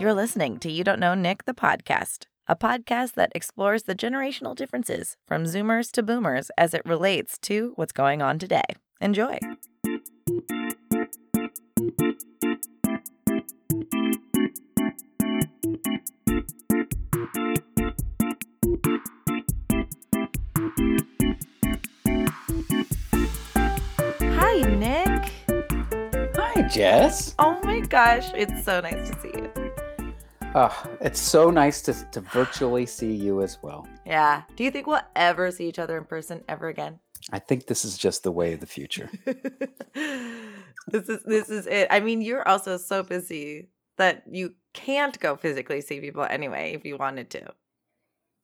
You're listening to You Don't Know Nick, the podcast, a podcast that explores the generational differences from Zoomers to Boomers as it relates to what's going on today. Enjoy. Hi, Nick. Hi, Jess. Oh my gosh, it's so nice to see you. Oh, it's so nice to, to virtually see you as well. Yeah. Do you think we'll ever see each other in person ever again? I think this is just the way of the future. this is this is it. I mean, you're also so busy that you can't go physically see people anyway if you wanted to.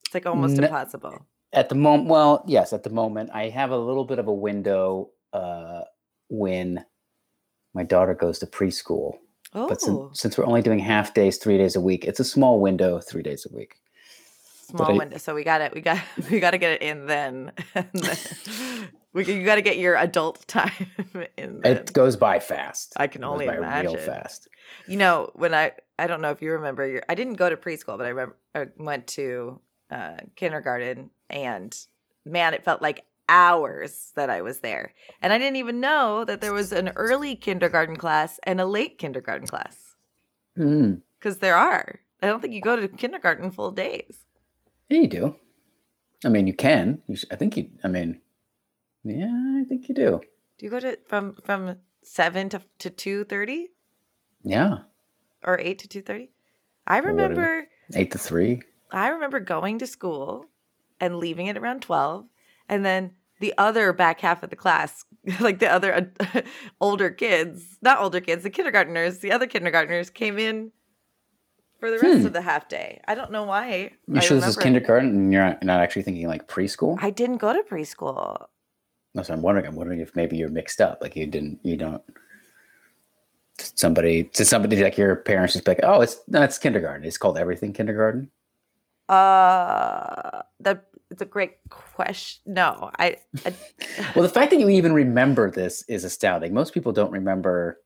It's like almost No- impossible. At the moment, well, yes, at the moment, I have a little bit of a window uh, when my daughter goes to preschool. Oh, But since, since we're only doing half days, three days a week, it's a small window, three days a week. small I- window. So we got it. We got we got to get it in then. And then we you got to get your adult time in. Then. It goes by fast. I can It goes only by real fast. You know, when I I don't know if you remember your I didn't go to preschool, but I remember I went to uh, kindergarten, and man, it felt like hours that I was there, and I didn't even know that there was an early kindergarten class and a late kindergarten class Mm, because there are. I don't think you go to kindergarten full days. yeah, you do. I mean, you can. You I think you. I mean, yeah, I think you do. Do you go to from from seven to to two thirty Yeah, or eight to two thirty? I remember. eight to three. I remember going to school and leaving it around 12 and then the other back half of the class like the other uh, older kids not older kids the kindergartners the other kindergartners came in for the rest Hmm. of the half day i don't know why You sure this is kindergarten and you're not, not actually thinking like preschool? i didn't go to preschool That's what I'm wondering. I'm wondering if maybe you're mixed up. Like you didn't, you don't. Somebody, to somebody like your parents just be like, oh, it's no, kindergarten. It's called everything kindergarten. uh that it's a great question no i, I Well, the fact that you even remember this is astounding. Most people don't remember.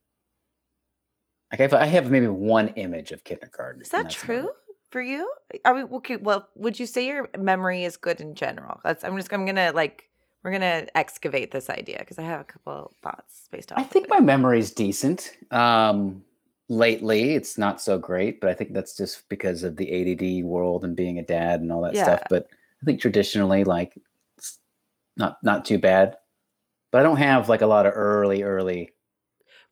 Like I have, I have maybe one image of kindergarten. is that true for you are we okay well would you say your memory is good in general that's i'm just i'm gonna like we're gonna excavate this idea because i have a couple thoughts based on I think my memory's decent. Um, lately, it's not so great, but I think that's just because of the ADD world and being a dad and all that stuff. But I think traditionally, like, not not too bad. But I don't have like a lot of early, early.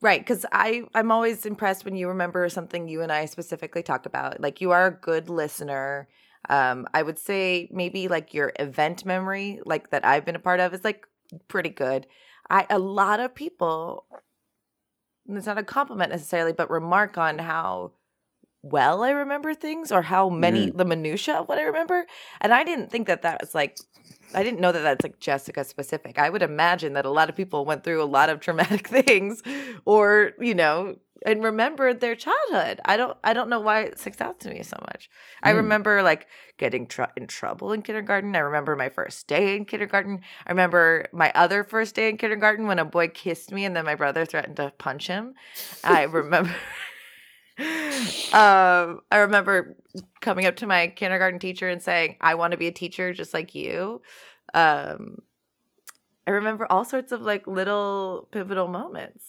right because i i'm always impressed when you remember something you and i specifically talk about like you are a good listener um i would say maybe like your event memory like that i've been a part of is like pretty good i a lot of people it's not a compliment necessarily but remark on how well i remember things or how many the minutia of what i remember and i didn't think that that was like I didn't know that that's like Jessica specific. I would imagine that a lot of people went through a lot of traumatic things or, you know, and remembered their childhood. I don't I don't know why it sticks out to me so much. I Mm. remember like getting tr- in trouble in kindergarten. I remember my first day in kindergarten. I remember my other first day in kindergarten when a boy kissed me and then my brother threatened to punch him. I remember um, I remember coming up to my kindergarten teacher and saying, "I want to be a teacher just like you." Um, I remember all sorts of like little pivotal moments.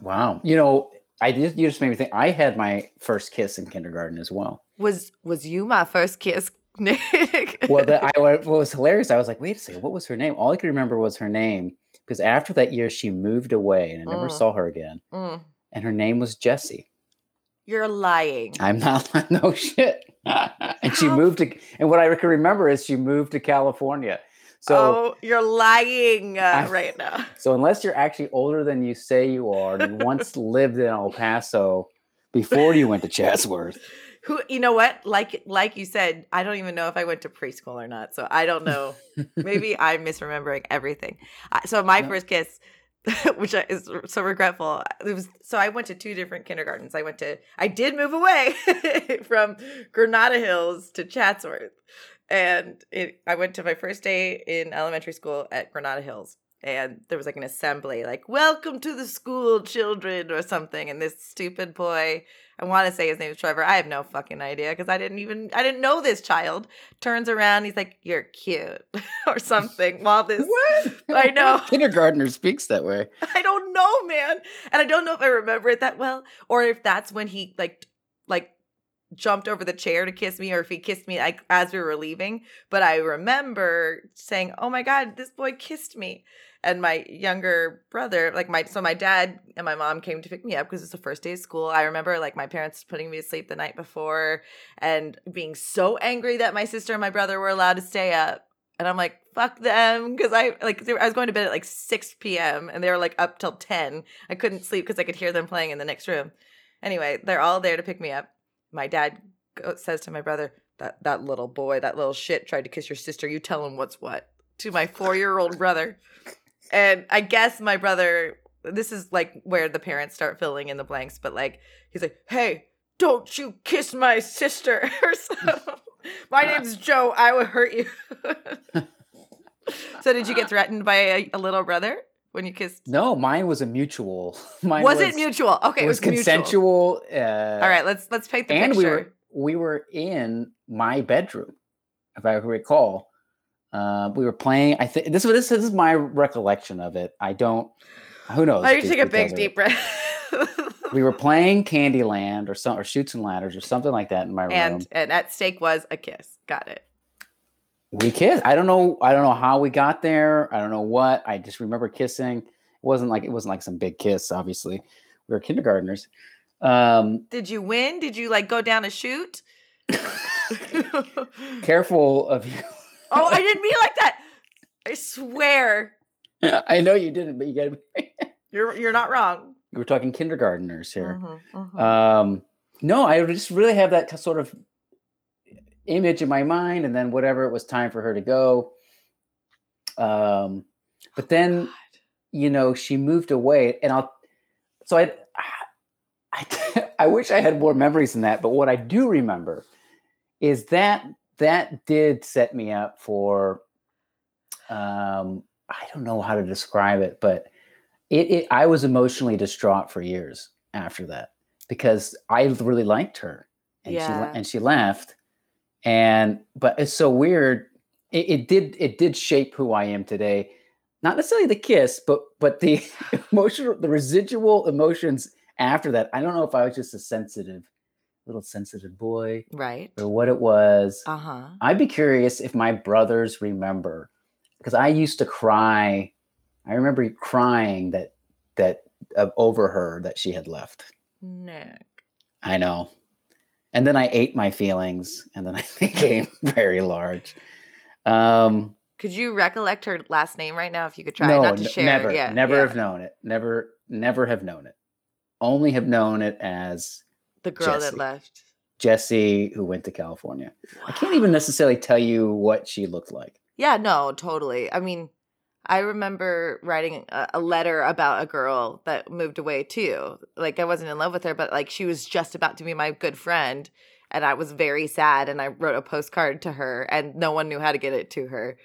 Wow, you know, I just you just made me think. I had my first kiss in kindergarten as well. Was was you my first kiss, Nick? Well, the, I what was hilarious. I was like, wait a second, what was her name? All I could remember was her name because after that year, she moved away and I never Mm. saw her again. Mm, And her name was Jessie. You're lying. I'm not no shit. and she moved to, and what I can remember is she moved to California. So, oh, you're lying uh, right now. so unless you're actually older than you say you are, and you once lived in El Paso before you went to Chatsworth, Who you know what? Like like you said, I don't even know if I went to preschool or not. So I don't know. Maybe I'm misremembering everything. Uh, So my No. first kiss, which is so regretful, it was so I went to two different kindergartens. I went to I did move away from Granada Hills to Chatsworth, and it, I went to my first day in elementary school at Granada Hills, and there was like an assembly, like "Welcome to the school, children" or something. And this stupid boy, I want to say his name is Trevor. I have no fucking idea because I didn't even I didn't know this child. Turns around, he's like, "You're cute" or something. While this, What? I know. Kindergartner speaks that way. I don't know, man, and I don't know if I remember it that well, or if that's when he like like jumped over the chair to kiss me or if he kissed me like as we were leaving but i remember saying oh my god this boy kissed me and my younger brother like my so my dad and my mom came to pick me up because it's the first day of school. I remember like my parents putting me to sleep the night before and being so angry that my sister and my brother were allowed to stay up. And i'm like fuck them because i like were- i was going to bed at like 6 p.m and they were like up till 10 i couldn't sleep because i could hear them playing in the next room. Anyway they're all there to pick me up. My dad says to my brother that that little boy that little shit tried to kiss your sister. You tell him what's what to my four year old brother and i guess my brother this is like where the parents start filling in the blanks but like he's like hey don't you kiss my sister or something. my name's joe i will hurt you so did you get threatened by a, a little brother when you kissed No, mine was a mutual. Mine was, it mutual okay It was, mutual. consensual. Uh, all right let's let's paint the and picture we were we were in my bedroom, if I recall. Uh, we were playing. I think this was this, is my recollection of it. I don't. Who knows? Why you take a big deep breath? We were playing Candyland or some or Chutes and Ladders or something like that in my room. and and at stake was a kiss. Got it. we kissed. I don't know. I don't know how we got there. I don't know what. I just remember kissing. It wasn't like it wasn't like some big kiss. Obviously, we were kindergartners. Um, Did you win? Did you like go down a chute? careful of you. I didn't mean like that. I swear. I know you didn't, but you got to. You're you're not wrong. We're talking kindergarteners here. Mhm, mhm. Um, no, I just really have that sort of image in my mind, and then whatever it was time for her to go. Um, but then, you know, she moved away, and I'll. So I, I, I wish I had more memories than that. But what I do remember is that that did set me up for. Um, I don't know how to describe it, but it, it I was emotionally distraught for years after that because I really liked her and she Yeah. le- and she left and but it's so weird it, it did it did shape who I am today not necessarily the kiss but but the emotional the residual emotions after that I don't know if I was just a sensitive little sensitive boy Right. or what it was Uh huh. I'd be curious if my brothers remember because I used to cry. I remember crying that that uh, over her that she had left. Nick. I know. And then I ate my feelings and then I became very large. Um Could you recollect her last name right now if you could try no, not to share? never, yeah, never yeah. have known it. Never, never have known it. Only have known it as the girl Jessie. that left. Jesse, who went to California. I can't even necessarily tell you what she looked like. Yeah, no, totally. I mean, I remember writing a, a letter about a girl that moved away too. Like I wasn't in love with her, but like she was just about to be my good friend, and I was very sad. And I wrote a postcard to her, and no one knew how to get it to her.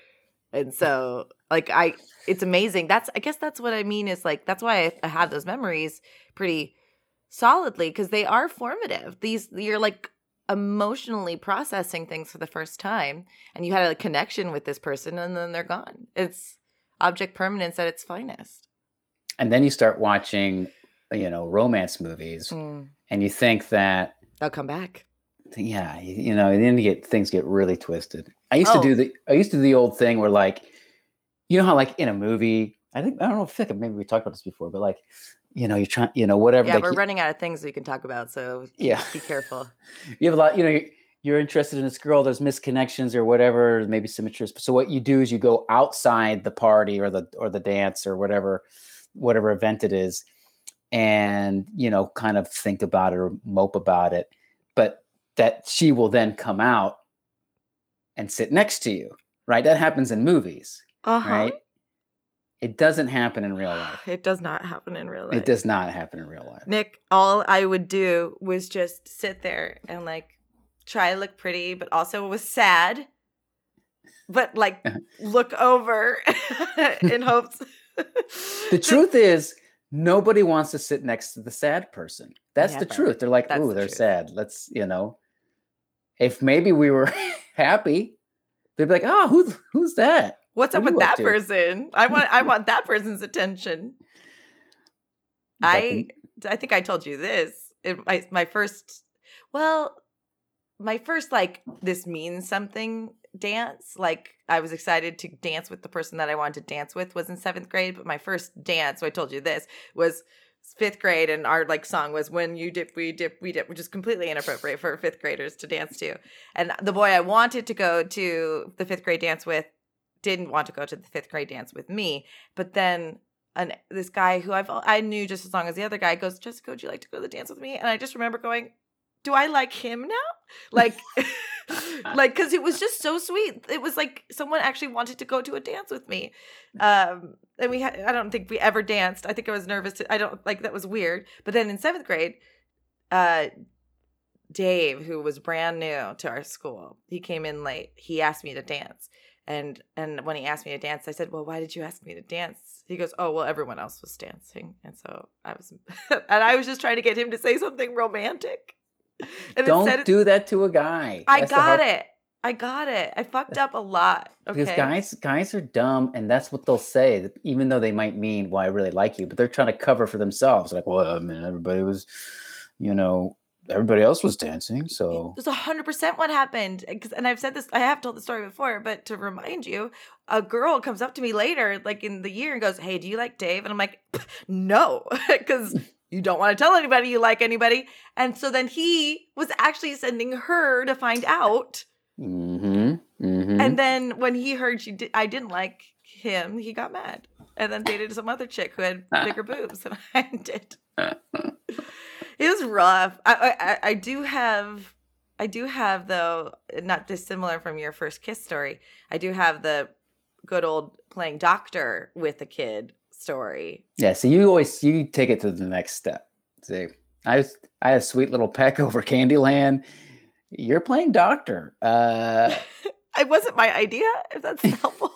And so, like, I, it's amazing. That's, I guess, that's what I mean. Is like that's why I, I have those memories pretty solidly because they are formative. These you're like emotionally processing things for the first time and you had a connection with this person and then they're gone. It's object permanence at its finest. And then you start watching, you know, romance movies hmm. and you think that They'll come back. yeah, you, know, then you get things get really twisted. I used Oh. to do oh. the I used to do the old thing where like, you know how like in a movie, I think I don't know if I maybe we talked about this before, but like, you know, you're trying, you know, whatever. Yeah, like, we're running out of things we can talk about, so yeah, be careful. you have a lot, you know, you're, you're interested in this girl, there's misconnections or whatever, maybe interest. So what you do is you go outside the party or the or the dance or whatever, whatever event it is, and you know, kind of think about it or mope about it. But that she will then come out and sit next to you, right? That happens in movies, Uh-huh. right? It doesn't happen in real life. It does not happen in real life. It does not happen in real life. Nick, all I would do was just sit there and like try to look pretty, but also was sad. But like look over in hopes the truth is, nobody wants to sit next to the sad person. That's the truth. They're like, "Ooh, the they're truth. sad." Let's, you know, if maybe we were happy, they'd be like, "Oh, who's who's that?" What's up What with that to? person? I want I want that person's attention. I I think I told you this. It, my my first, well, my first like this means something dance. Like I was excited to dance with the person that I wanted to dance with was in seventh grade. But my first dance, so I told you this was fifth grade, and our like song was "When You Dip, We Dip, We Dip," which is completely inappropriate for fifth graders to dance to. And the boy I wanted to go to the fifth grade dance with didn't want to go to the fifth grade dance with me. But then an this guy who I've I knew just as long as the other guy goes, Jessica, would you like to go to the dance with me? And I just remember going, Do I like him now? Like like because it was just so sweet. It was like someone actually wanted to go to a dance with me. Um and we had I don't think we ever danced. I think I was nervous to, I don't like that was weird. But then in seventh grade, uh Dave, who was brand new to our school, he came in late. He asked me to dance. And and when he asked me to dance, I said, "Well, why did you ask me to dance?" He goes, "Oh, well, everyone else was dancing." And so I was and I was just trying to get him to say something romantic. And Don't do that to a guy. I That's got it. I got it. I fucked up a lot. Okay. Because guys, guys are dumb, and that's what they'll say. Even though they might mean, "Well, I really like you," but they're trying to cover for themselves. Like, well, I mean, everybody was, you know, everybody else was dancing, so It was hundred percent what happened. And I've said this, I have told the story before, but to remind you, a girl comes up to me later, like in the year, and goes, "Hey, do you like Dave?" And I'm like, "No," because you don't want to tell anybody you like anybody. And so then he was actually sending her to find out. Mm-hmm. Mm-hmm. And then when he heard she did, I didn't like him, he got mad, and then dated some other chick who had bigger boobs than I did. It was rough. I, I I- do have I do have though not dissimilar from your first kiss story. I do have the good old playing doctor with a kid story. yeah, so you always you take it to the next step. See, I was, I had a sweet little peck over Candyland. You're playing doctor. Uh, It wasn't my idea, if that's helpful.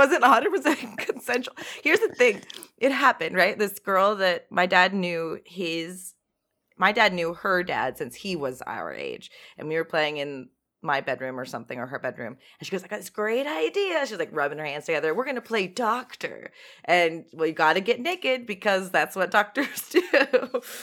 Wasn't 100% consensual. Here's the thing it happened, right? This girl that my dad knew his, my dad knew her dad since he was our age. And we were playing in my bedroom or something or her bedroom. And she goes, I got this great idea. She's like rubbing her hands together. We're going to play doctor. And well, you got to get naked because that's what doctors do.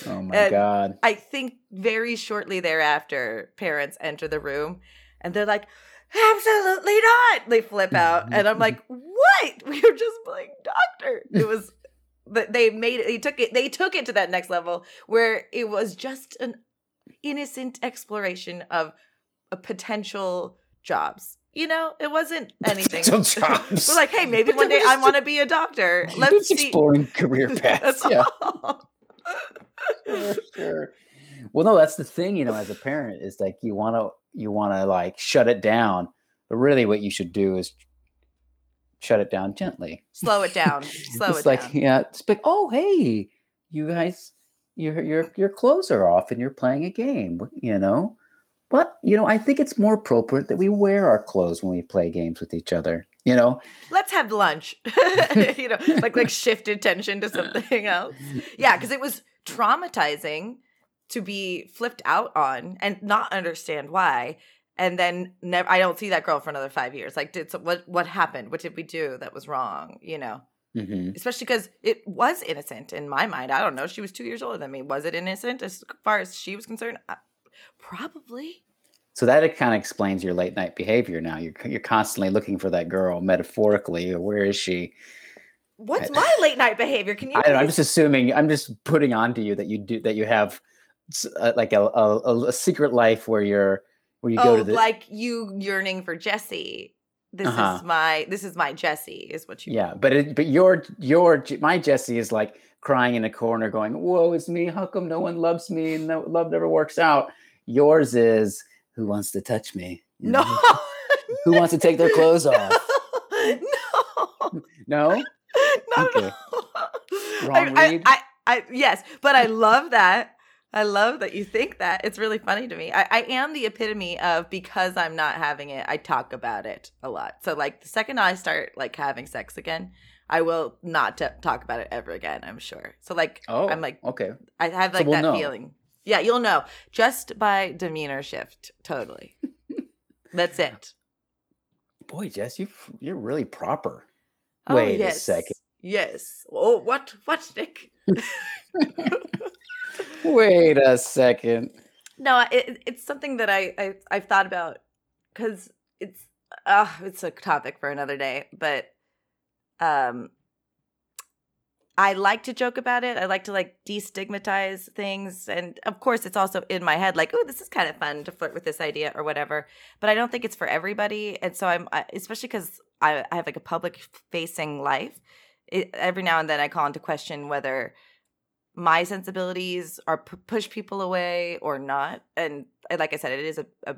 oh my And god. I think very shortly thereafter, parents enter the room and they're like, absolutely not. They flip out. And I'm like, what? We were just playing doctor. It was but they made it they took it they took it to that next level where it was just an innocent exploration of a potential jobs. You know, it wasn't anything. Potential jobs. We're like, hey, maybe But one day I want to be a doctor. Let's see. exploring career paths. Yeah. sure, sure. Well, no, that's the thing, you know, as a parent, is like you want to you want to like shut it down, but really, what you should do is shut it down gently. Slow it down. Slow it's it like, down. yeah, it's like, oh, hey, you guys, your your your clothes are off and you're playing a game, you know. But you know, I think it's more appropriate that we wear our clothes when we play games with each other. You know, let's have lunch you know like like shift attention to something else yeah because it was traumatizing to be flipped out on and not understand why and then never i don't see that girl for another five years like did so, what what happened what did we do that was wrong you know Mhm. especially because it was innocent in my mind i don't know she was two years older than me was it innocent as far as she was concerned Uh, probably So that kind of explains your late night behavior. Now you're you're constantly looking for that girl, metaphorically, or where is she? what's my late night behavior can you I don't know. I'm just assuming. I'm just putting onto you that you do that. You have uh, like a, a a secret life where you're where you oh, go to the like you yearning for Jesse. This Uh-huh. is my this is my Jesse, is what you yeah. But it, but your your my Jesse is like crying in a corner, going, "Whoa, it's me! How come no one loves me? And no, love never works out." Yours is who wants to touch me? You No. know? Who wants to take their clothes off? No. No. Not Okay. at all. Wrong I, I- read? I, I, yes, but I love that. I love that you think that. It's really funny to me. I, I am the epitome of because I'm not having it, I talk about it a lot. So like the second I start like having sex again, I will not t- talk about it ever again. I'm sure. So like, Oh, I'm like, okay. I have So like we'll that know. feeling. Yeah, you'll know just by demeanor shift. Totally. That's it. Boy, Jess, you you're really proper. Oh, Wait yes. a second. Yes. Oh, what? What, Nick? Wait a second. No, it, it's something that I, I I've thought about because it's uh it's a topic for another day. But um, I like to joke about it. I like to like destigmatize things, and of course, it's also in my head like, oh, this is kind of fun to flirt with this idea or whatever. But I don't think it's for everybody, and so I'm I, especially because I, I have like a public facing life. It, every now and then, I call into question whether my sensibilities are p- push people away or not and like i said it is a, a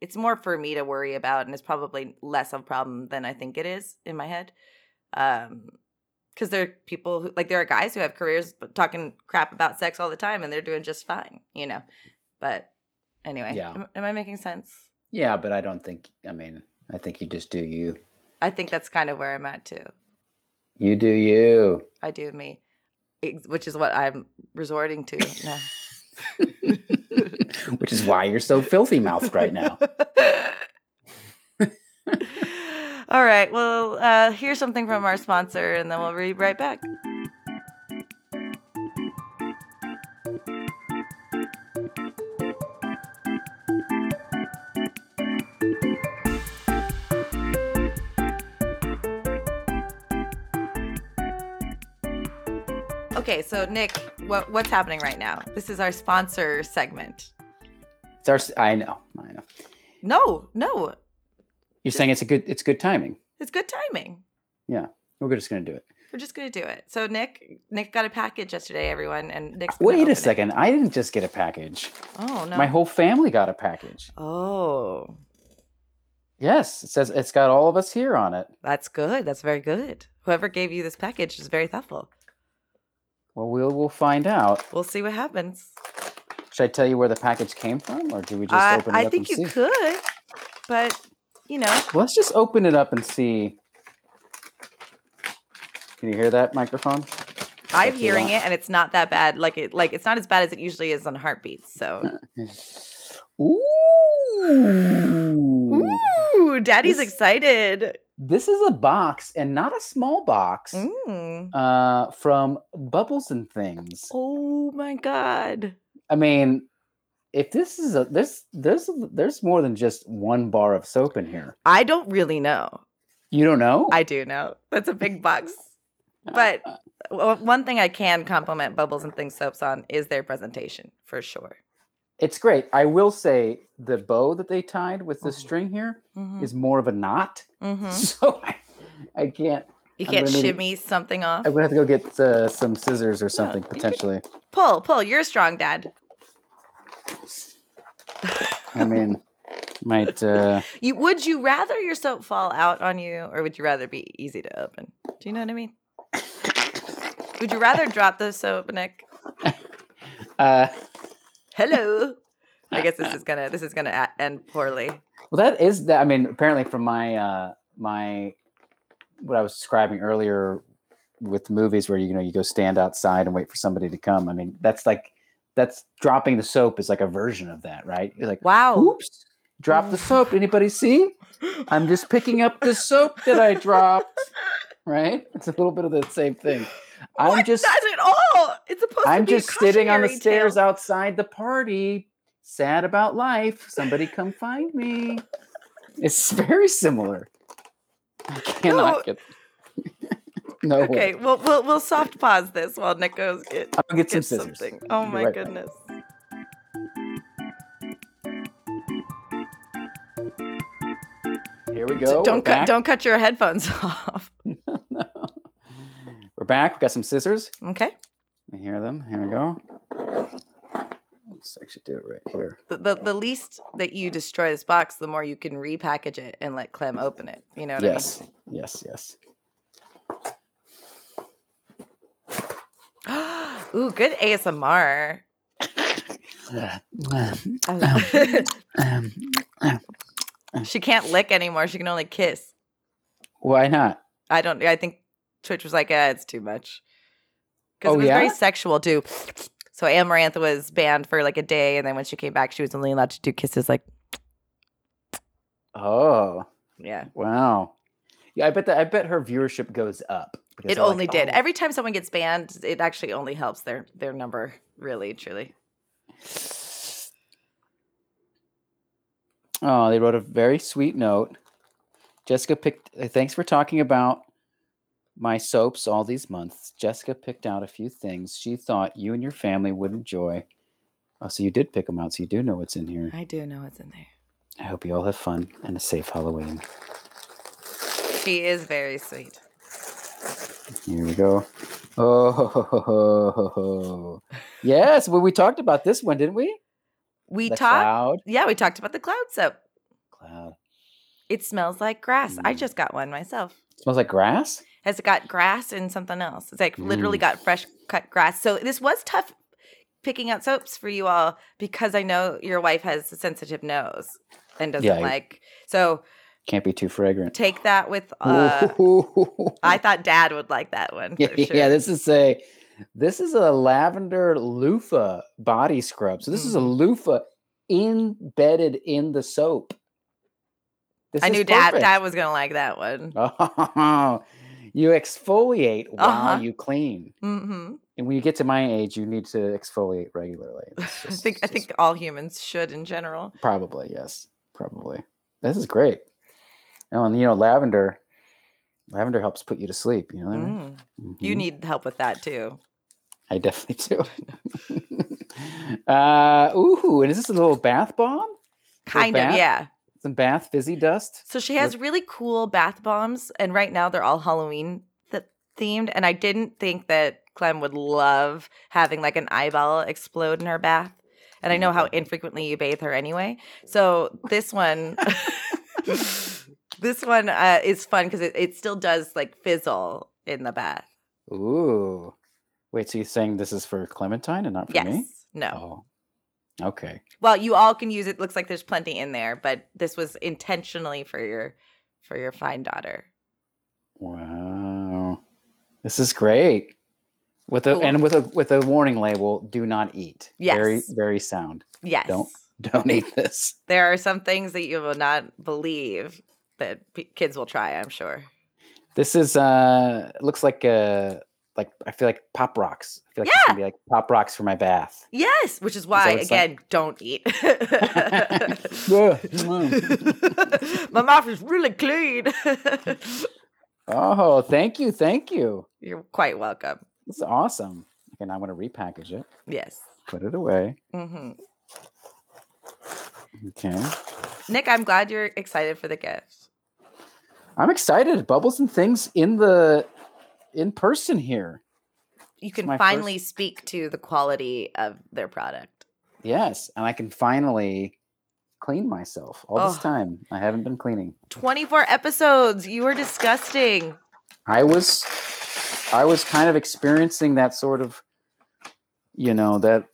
it's more for me to worry about and it's probably less of a problem than i think it is in my head um because there are people who like there are guys who have careers talking crap about sex all the time and they're doing just fine you know but anyway Yeah. am, am i making sense Yeah, but I don't think. I mean, I think you just do you. i think that's kind of where i'm at too You do you. i do me which is what i'm resorting to now Which is why you're so filthy mouthed right now. All right. Well, uh, here's something from our sponsor, and then we'll be right back. Okay, so Nick, what what's happening right now? This is our sponsor segment. It's our, I know. I know. No, no, You're saying it's a good. It's good timing. it's good timing. Yeah, we're just gonna do it. We're just gonna do it. So Nick, Nick got a package yesterday, everyone, and Nick's Wait a it. second. I didn't just get a package. Oh no. My whole family got a package. oh, Yes, it says it's got all of us here on it. that's good. That's very good. Whoever gave you this package is very thoughtful. Well, we'll we'll find out. We'll see what happens. Should I tell you where the package came from, or do we just I, open it up? I up think and you see? could, but you know, Let's just open it up and see. Can you hear that microphone? I'm hearing it, and it's not that bad. Like it, like it's not as bad as it usually is on heartbeats. So, Ooh. ooh, Daddy's This- excited. This is a box, and not a small box, Mm. uh, from Bubbles and Things. Oh my god. I mean, if this is a there's there's there's more than just one bar of soap in here. I don't really know. You don't know? I do know. That's a big box. But one thing I can compliment Bubbles and Things soaps on is their presentation for sure. It's great. I will say the bow that they tied with the Mhm. string here Mhm. is more of a knot, Mhm. so I, I can't. You can't shimmy something off. I'm gonna have to go get uh, some scissors or something could- potentially. Pull, pull. You're a strong dad. I mean, might. Uh, You would you rather your soap fall out on you, or would you rather be easy to open? Do you know what I mean? Would you rather drop the soap, Nick? uh, Hello. I guess this is gonna this is gonna end poorly. well, that is that. I mean, apparently from my uh, my what I was describing earlier with movies where you know you go stand outside and wait for somebody to come. I mean, that's like that's dropping the soap is like a version of that, right? You're like, Wow. oops, drop the soap. Anybody see? I'm just picking up the soap that I dropped. Right? It's a little bit of the same thing. I'm What? just not at all. It's supposed I'm to be just sitting on the cautionary stairs outside the party, sad about life. Somebody come find me. It's very similar. I cannot No. get no way. Okay, well, we'll we'll soft pause this while Nick goes get, I'll get some scissors. something. Oh my right back. goodness. Here we go. don't cut don't cut your headphones off. We're back. We've got some scissors. Okay. I hear them. Here we go. Let's actually do it right here. The, the the least that you destroy this box, the more you can repackage it and let Clem open it. You know what Yes. I mean? Yes. Yes. Mean? Ooh, good ASMR. she can't lick anymore. She can only kiss. Why not? I don't. I think Twitch was like, eh, it's too much. Because Oh, it was very sexual too. So Amouranth was banned for like a day, and then when she came back, she was only allowed to do kisses. Like, Oh, yeah, wow. Yeah, I bet that I bet her viewership goes up. it they're like, only did. "Oh, Every time someone gets banned, it actually only helps their their number. Really, truly. Oh, they wrote a very sweet note. Jessica picked. uh, Thanks for talking about my soaps all these months. Jessica picked out a few things she thought you and your family would enjoy. Oh, so you did pick them out, so you do know what's in here. I do know what's in there. I hope you all have fun and a safe Halloween. She is very sweet. Here we go. Oh, ho, ho, ho, ho, ho. yes. Well, we talked about this one, didn't we? We talked. Yeah, we talked about the cloud soap. Cloud. It smells like grass. I Mm. just got one myself. smells like grass. Has it got grass and something else? It's like literally Mm. got fresh cut grass. So this was tough picking out soaps for you all because I know your wife has a sensitive nose and doesn't Yeah. like. So Can't be too fragrant. take that with. Uh, I thought Dad would like that one. yeah, sure. yeah, this is a this is a lavender loofah body scrub. So this is a Mhm. loofah embedded in the soap. This I knew Dad. Dad was gonna like that one. Oh, you exfoliate while Uh-huh. you clean. hmm And when you get to my age, you need to exfoliate regularly. I It's just- think I think all humans should in general. probably yes, probably. This is great. Oh, and you know, lavender, lavender helps put you to sleep. You know, what I mean? Mm. You Mhm. need help with that too. I definitely do. uh, ooh, and is this a little bath bomb? Kind of, bath? yeah. Some bath fizzy dust? So she has really cool bath bombs, and right now they're all Halloween th- themed. And I didn't think that Clem would love having like an eyeball explode in her bath. And I know how infrequently you bathe her anyway. So this one, this one uh, is fun because it, it still does like fizzle in the bath. Ooh. Wait, so you're saying this is for Clementine and not for Yes. me? No. Oh. Okay. Well, you all can use it. Looks like there's plenty in there, but this was intentionally for your for your fine daughter. Wow. This is great. With a Cool. and with a with a warning label, do not eat. Very Yes. very very sound. Yes. Don't don't eat this. There are some things that you will not believe that p- kids will try, I'm sure. This is uh looks like uh like I feel like pop rocks. I feel like it's gonna be like pop rocks for my bath. Yes, which is why, it's like? again, don't eat. My mouth is really clean. oh, thank you, thank you. You're quite welcome. This is awesome. Okay, now I'm gonna repackage it, Yes. put it away. Mm-hmm. Okay. Nick, I'm glad you're excited for the gift. I'm excited. Bubbles and things in the in person here. You can finally first- speak to the quality of their product. Yes, and I can finally clean myself. All this Oh. time, I haven't been cleaning. 24 episodes. You are disgusting. I was, I was kind of experiencing that sort of, you know, that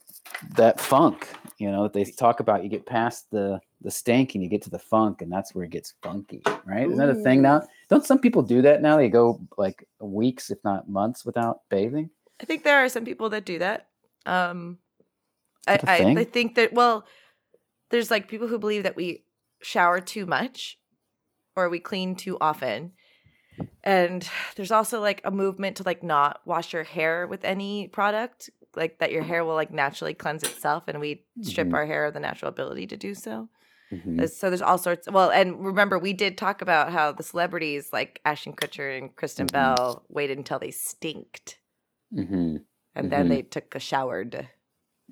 that funk. You know, that they talk about. You get past the the stank and you get to the funk, and that's where it gets funky, right? Isn't that a thing now? Don't some people do that now? They go like weeks, if not months, without bathing. I think there are some people that do that. Um, I, that I, I think that well, there's like people who believe that we shower too much or we clean too often, and there's also like a movement to like not wash your hair with any product, like that your hair will like naturally cleanse itself, and we strip Mhm. our hair of the natural ability to do so. Mhm. So there's all sorts. Well, and remember we did talk about how the celebrities like Ashton Kutcher and Kristen Mhm. Bell waited until they stinked Mhm. and then Mhm. they took a shower to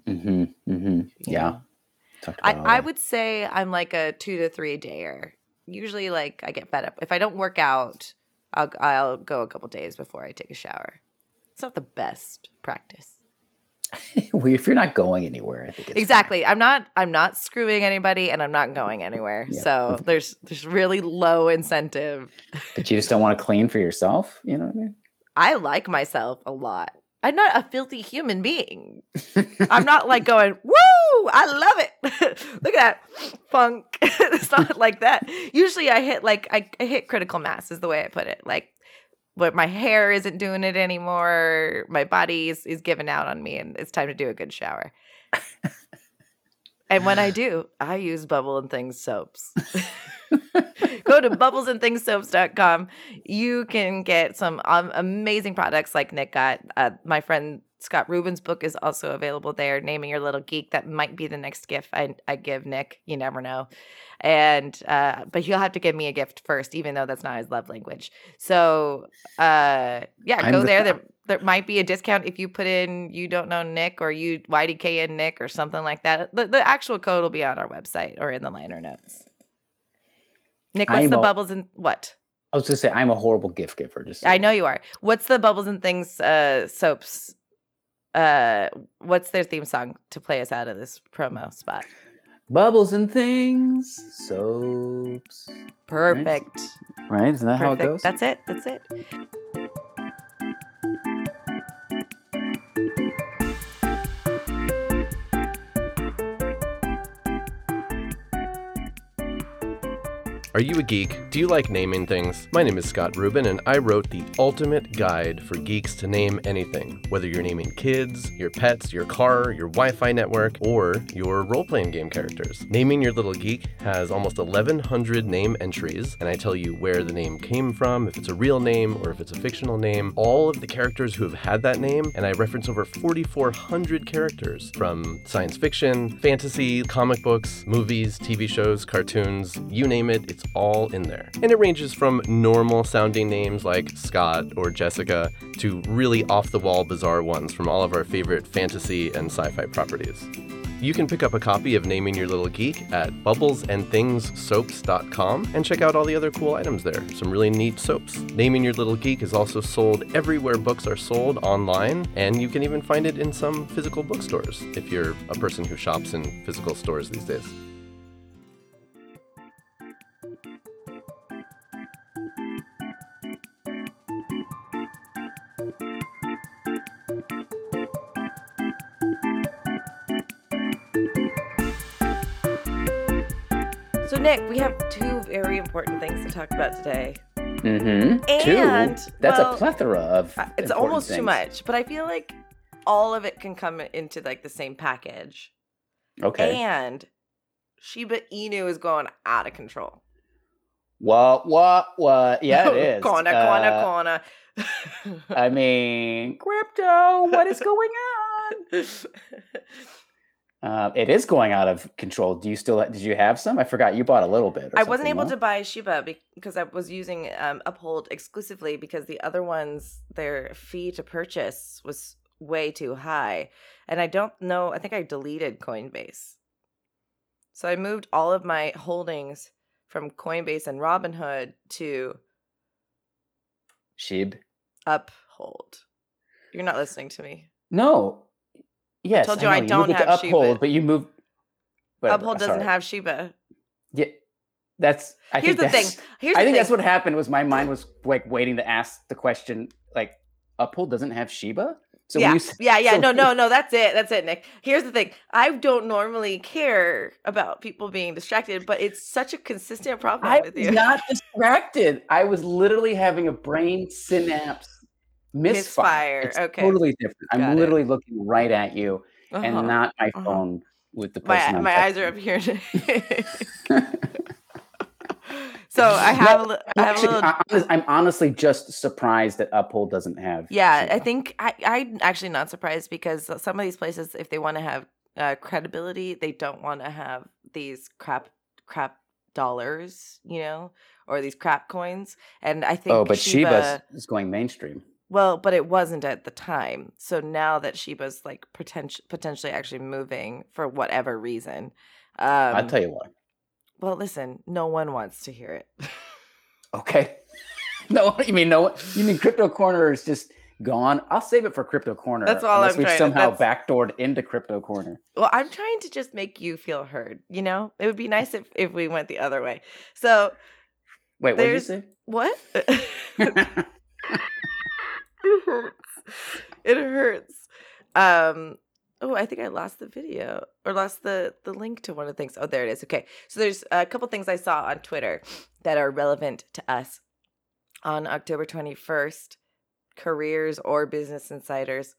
Mhm. Mhm. you Yeah. I, I would say I'm like a two to three dayer. Usually, like I get fed up if I don't work out. I'll I'll go a couple days before I take a shower. It's not the best practice. if you're not going anywhere, I think it's fine. exactly. I'm not I'm not screwing anybody, and I'm not going anywhere. Yeah. So mm-hmm. there's there's really low incentive. But you just don't want to clean for yourself. You know what I mean? I like myself a lot. I'm not a filthy human being. I'm not like going woo Woo! I love it. Look at that funk. it's not like that. Usually, I hit like I, I hit critical mass is the way I put it. Like, but my hair isn't doing it anymore. My body is, is giving out on me, and it's time to do a good shower. and when I do, I use Bubble and Things soaps. Go to bubblesandthingssoaps.com. You can get some um, amazing products like Nick got. Uh, my friend Scott Rubin's book is also available there. Naming your little geek. That might be the next gift I, I give Nick. You never know. And uh, but he'll have to give me a gift first, even though that's not his love language. So uh, yeah, I'm go the- there. There there might be a discount if you put in you don't know Nick or you YDK in Nick or something like that. The, the actual code will be on our website or in the liner notes. Nick, what's I'm the a- bubbles and what? I was gonna say I'm a horrible gift giver. Just so I know you are. What's the bubbles and things uh soaps? Uh what's their theme song to play us out of this promo spot? Bubbles and things, soaps. Perfect. Right? Isn't that how it goes? That's it. That's it. Are you a geek? Do you like naming things? My name is Scott Rubin, and I wrote the ultimate guide for geeks to name anything. Whether you're naming kids, your pets, your car, your Wi Fi network, or your role playing game characters. Naming Your Little Geek has almost 1,100 name entries, and I tell you where the name came from, if it's a real name or if it's a fictional name, all of the characters who have had that name, and I reference over 4,400 characters from science fiction, fantasy, comic books, movies, TV shows, cartoons, you name it, it's all in there. And it ranges from normal sounding names like Scott or Jessica to really off the wall bizarre ones from all of our favorite fantasy and sci fi properties. You can pick up a copy of Naming Your Little Geek at bubblesandthingssoaps.com and check out all the other cool items there. Some really neat soaps. Naming Your Little Geek is also sold everywhere books are sold online, and you can even find it in some physical bookstores if you're a person who shops in physical stores these days. Nick, we have two very important things to talk about today. Mm-hmm. And, Two. That's well, a plethora of. Uh, It's almost too much, but I feel like all of it can come into like the same package. Okay. And Shiba Inu is going out of control. what? What? What? Yeah, it is. corner, Uh, corner, corner. I mean, crypto. What is going on? Uh, it is going out of control. Do you still? Did you have some? I forgot. You bought a little bit. I wasn't able no? to buy Shiba because I was using um, Uphold exclusively because the other ones, their fee to purchase was way too high. And I don't know, I think I deleted Coinbase. So I moved all of my holdings from Coinbase and Robinhood to Shib. Uphold. You're not listening to me. No. Yes. I told you I know. don't moved it to have uphold, Shiba. but you move. whatever, Uphold doesn't have Shiba. Yeah, that's. I Here's think the thing. Here's I think thing. that's what happened. Was my mind was like waiting to ask the question, like Uphold doesn't have Shiba. So yeah, you yeah, yeah. so no, no, no. That's it. That's it, Nick. Here's the thing. I don't normally care about people being distracted, but it's such a consistent problem with you. I with was you. not distracted. I was literally having a brain synapse misfire. Misfire, It's okay. totally different. I'm Got it. literally looking right at you Uh-huh. and not my uh-huh. phone with the person. my I'm my texting. eyes are up here. so I have a, li- I have a Actually, little. I- honest- I'm honestly just surprised that Uphold doesn't have. Yeah, I think I, I'm actually not surprised because some of these places, if they want to have uh, credibility, they don't want to have these crap crap dollars, you know, or these crap coins. And I think Oh, but Shiba, Shiba is going mainstream. Well, but it wasn't at the time. So now that Shiba's like potential potentially actually moving for whatever reason. Um, I'll tell you what. Well, listen, no one wants to hear it. Okay. no, you mean no? one? You mean Crypto Corner is just gone? I'll save it for Crypto Corner. That's all unless I'm we've trying to- somehow that's- backdoored into Crypto Corner. Well, I'm trying to just make you feel heard. You know, it would be nice if if we went the other way. So Wait, what did you say? what? it hurts. It hurts. Um. Oh, I think I lost the video or lost the the link to one of the things. Oh, there it is. Okay. So there's a couple things I saw on Twitter that are relevant to us. On October 21st, Careers or Business Insiders,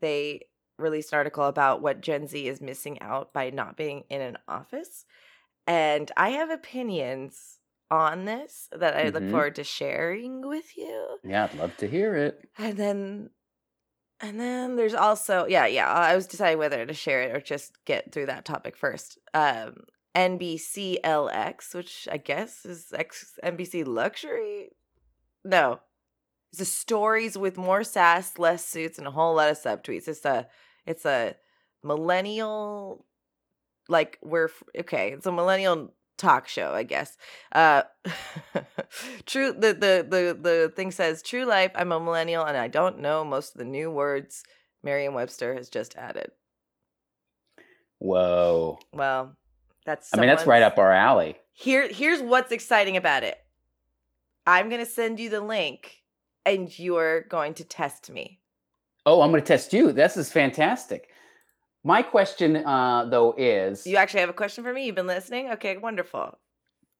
they released an article about what Gen Z is missing out by not being in an office. And I have opinions on this that I look Mhm. forward to sharing with you. Yeah, I'd love to hear it. And then and then there's also yeah, yeah, I was deciding whether to share it or just get through that topic first. Um NBCLX, which I guess is X NBC Luxury. No. It's a stories with more sass, less suits, and a whole lot of subtweets. It's a it's a millennial like we're okay, it's a millennial talk show, I guess. Uh true the, the the the thing says true life, I'm a millennial and I don't know most of the new words Merriam-Webster has just added. Whoa. Well, that's I mean, that's right up our alley. Here here's what's exciting about it. I'm going to send you the link and you're going to test me. Oh, I'm going to test you. This is fantastic. My question, uh, though, is You actually have a question for me? You've been listening? Okay, wonderful.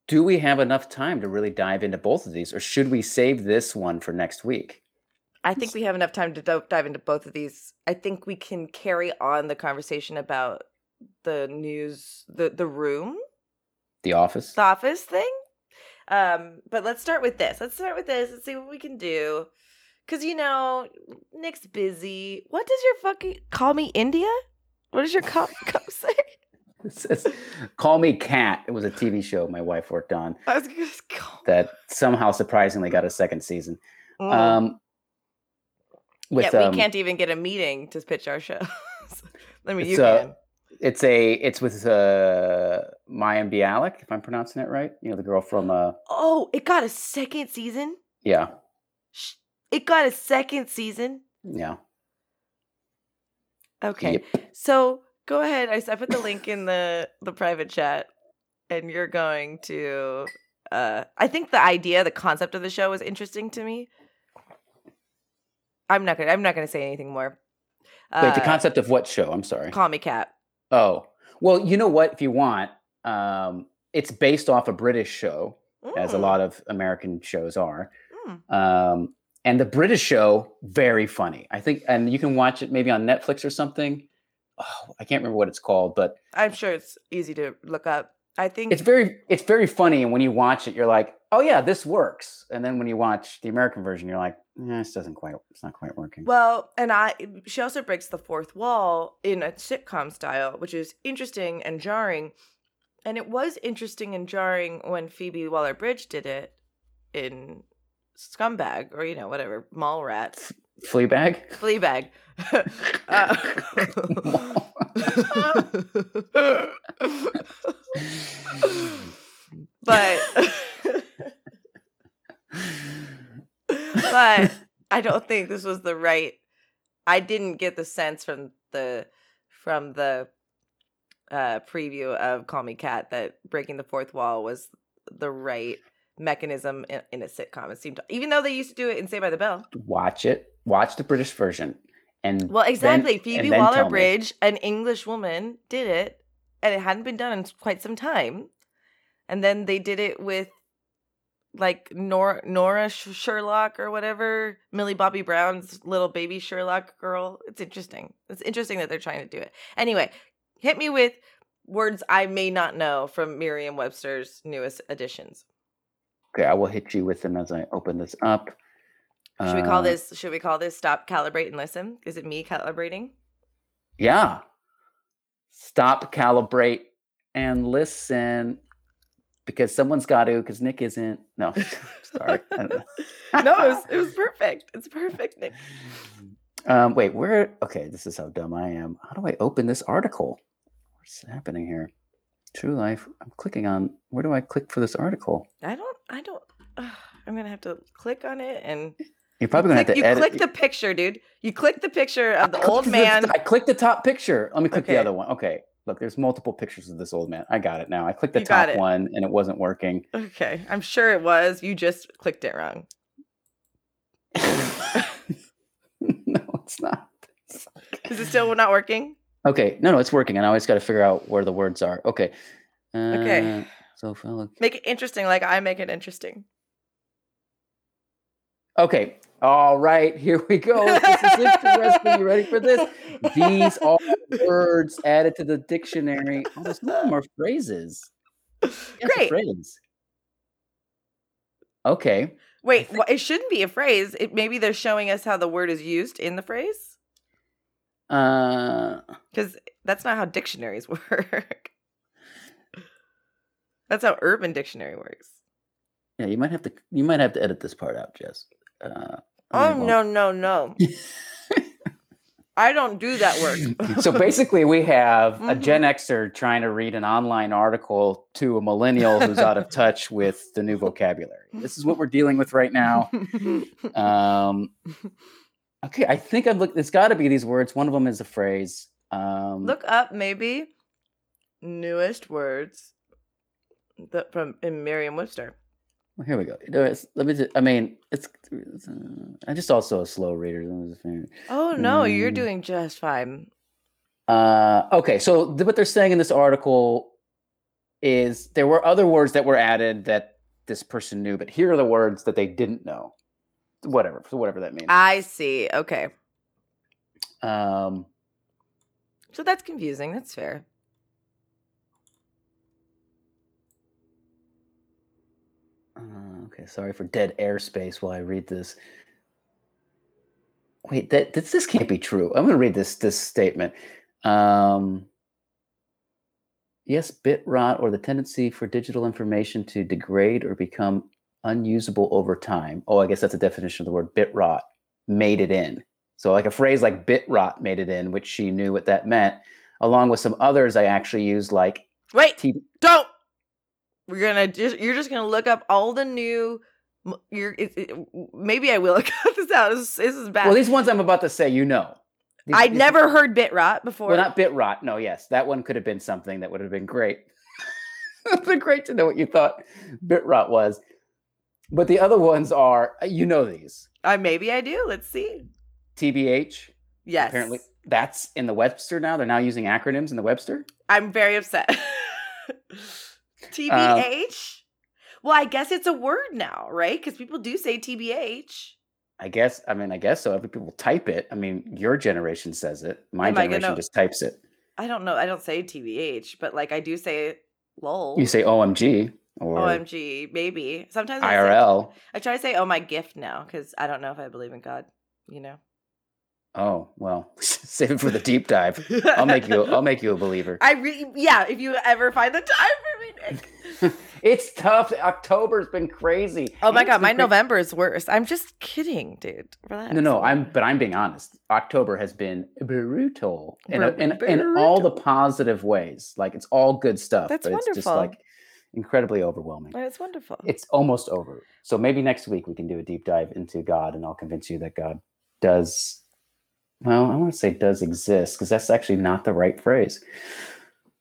do we have enough time to really dive into both of these, or should we save this one for next week? I think we have enough time to do- dive into both of these. I think we can carry on the conversation about the news, the the room, The Office? the office thing. Um, but let's start with this. Let's start with this. Let's see what we can do. Cause you know, Nick's busy. What does your fucking call me India? What does your cop cop say? It says, Call Me Kat. It was a TV show my wife worked on I was gonna call. that somehow surprisingly got a second season. Mm. Um, with, yeah, we um, can't even get a meeting to pitch our show. I mean, you It's, can. It's a it's with uh Mayim Bialik, if I'm pronouncing it right. You know, the girl from uh Oh, it got a second season. yeah, It got a second season. yeah. Okay. Yep. So go ahead. I, I put the link in the the private chat, and you're going to. Uh, I think the idea, the concept of the show was interesting to me. I'm not gonna. I'm not gonna say anything more. Wait, the Uh, concept of what show? I'm sorry. Call me Kat. Oh, well, you know what? If you want, um, it's based off a British show, as a Mm, lot of American shows are. mm. Um, and the British show, very funny. I think, and you can watch it maybe on Netflix or something. Oh, I can't remember what it's called, but I'm sure it's easy to look up. I think it's very, it's very funny. And when you watch it, you're like, oh yeah, this works. And then when you watch the American version, you're like, eh, this doesn't quite, it's not quite working. Well, and I she also breaks the fourth wall in a sitcom style, which is interesting and jarring. And it was interesting and jarring when Phoebe Waller Bridge did it in Scumbag or you know whatever mall rat Fleabag. Fleabag. Uh, but but I don't think this was the right. I didn't get the sense from the from the uh, preview of Call Me Kat that breaking the fourth wall was the right mechanism in, in a sitcom. It seemed, even though they used to do it in Saved by the Bell. watch it. Watch the British version. And Well, exactly. and Phoebe Waller. Bridge, an English woman, did it, and it hadn't been done in quite some time. And then they did it with like Nora, Nora Sherlock or whatever, Millie Bobby Brown's little baby Sherlock girl. It's interesting. It's interesting that they're trying to do it. Anyway, hit me with words I may not know from Merriam-Webster's newest editions. Okay, I will hit you with them as I open this up. Should we call Uh, this? Should we call this "Stop, Calibrate, and Listen"? Is it me calibrating? Yeah. Stop, calibrate, and listen. Because someone's got to, because Nick isn't. No, sorry. no, it was, it was perfect. It's perfect, Nick. um, wait, where? Okay, this is how dumb I am. How do I open this article? What's happening here? True life. I'm clicking on. Where do I click for this article? I don't. I don't. ugh, I'm gonna have to click on it and You're probably gonna click, have to you edit. click the picture, dude. You click the picture of the old man. I click the top picture. Let me click Okay. the other one. Okay. Look, there's multiple pictures of this old man. I got it now. I clicked the You top one and it wasn't working. Okay, I'm sure it was. You just clicked it wrong. no, it's not. Is it still not working? Okay, no, no, it's working. And I always got to figure out where the words are. Okay. Uh, Okay. So. Make it interesting, like I make it interesting. Okay. All right. Here we go. This is interesting. You ready for this? These are words added to the dictionary. Oh, there's no more phrases. Great. Phrase. Okay. Wait, wha- it shouldn't be a phrase. It maybe they're showing us how the word is used in the phrase Uh, because that's not how dictionaries work. that's how Urban Dictionary works. yeah, you might have to. You might have to edit this part out, Jess. Uh, Oh no no no! I don't do that work. so basically, we have a Mhm. Gen Xer trying to read an online article to a millennial who's out of touch with the new vocabulary. This is what we're dealing with right now. Um, okay, I think I've looked. It's got to be these words. One of them is a phrase. Um, Look up maybe newest words that from in Merriam-Webster. well, here we go. Let me. Just, I mean, it's. it's, uh, I'm just also a slow reader. Oh no, you're Mm. doing just fine. Uh, okay, so th- what they're saying in this article is there were other words that were added that this person knew, but here are the words that they didn't know. Whatever, so whatever that means. I see. Okay, Um, so that's confusing. That's fair. uh, okay, sorry for dead airspace while I read this. Wait, that this, this can't be true. I'm going to read this this statement. Um, yes, bit rot or the tendency for digital information to degrade or become unusable over time. Oh, I guess that's a definition of the word bit rot. Made it in. So, like a phrase like bit rot made it in, which she knew what that meant, along with some others I actually used, like Wait, T- don't. We're gonna just. You're just gonna look up all the new. You're. It, it, maybe I will cut this out. This, this is bad. well, these ones I'm about to say, you know. These- I'd these- never heard bit rot before. Well, not bit rot. No, yes, that one could have been something that would have been great. Been great to know what you thought bit rot was. But the other ones are, uh, you know, these Uh, maybe I do. Let's see. TBH. Yes. Apparently, that's in the Webster now. They're now using acronyms in the Webster. I'm very upset. TBH. well, I guess it's a word now, right? Because people do say TBH. I guess. I mean, I guess so. Other people type it. I mean, your generation says it. My Am generation gonna- just types it. I don't know. I don't say TBH, but like I do say lol. You say OMG or OMG, maybe. Sometimes I say- IRL. I try to say, "Oh my gift" now because I don't know if I believe in God. You know, Oh well, save it for the deep dive. I'll make you. I'll make you a believer. I really, yeah. If you ever find the time for me, Nick. it's tough. October's been crazy. Oh my it's god, my cra- November is worse. I'm just kidding, dude. Relax. No, no, I'm. But I'm being honest. October has been brutal in a- in, in all the positive ways. Like it's all good stuff. That's but it's just wonderful. like incredibly overwhelming. Oh, it's wonderful. It's almost over. So maybe next week we can do a deep dive into God, and I'll convince you that God does. Well, I want to say does exist because that's actually not the right phrase.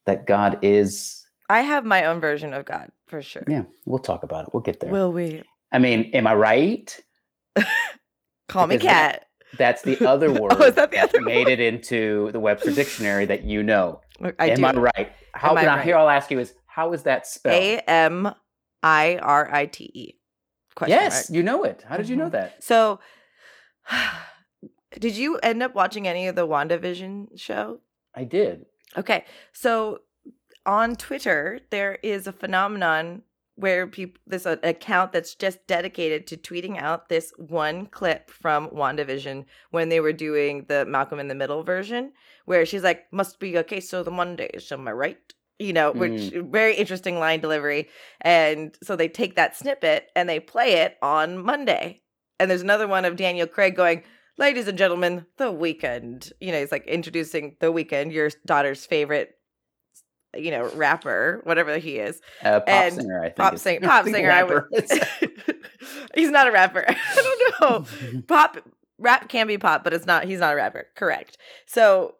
That God is. I have my own version of God for sure. Yeah, we'll talk about it. We'll get there. Will we? I mean, am I right? Call me Because that- cat. That's the other word Oh, is that the other made it into the Webster dictionary that you know. I Am do. I right? How Am I now, right? here I'll ask you is how is that spelled? A M I R I T E. Yes, mark. you know it. How did you know Mhm. that? So, did you end up watching any of the WandaVision show? I did. Okay. So on Twitter, there is a phenomenon where people this uh, account that's just dedicated to tweeting out this one clip from WandaVision when they were doing the Malcolm in the Middle version, where she's like, "Must be okay. So the Mondays, am I right?" You know, which very interesting line delivery. And so they take that snippet and they play it on Monday. And there's another one of Daniel Craig going, ladies and gentlemen, the Weeknd. You know, he's like introducing the Weeknd, your daughter's favorite, you know, rapper, whatever he is. Uh, pop And singer, I think. Pop I pop singer. I would. he's not a rapper. I don't know. Pop rap can be pop, but it's not. He's not a rapper. Correct. So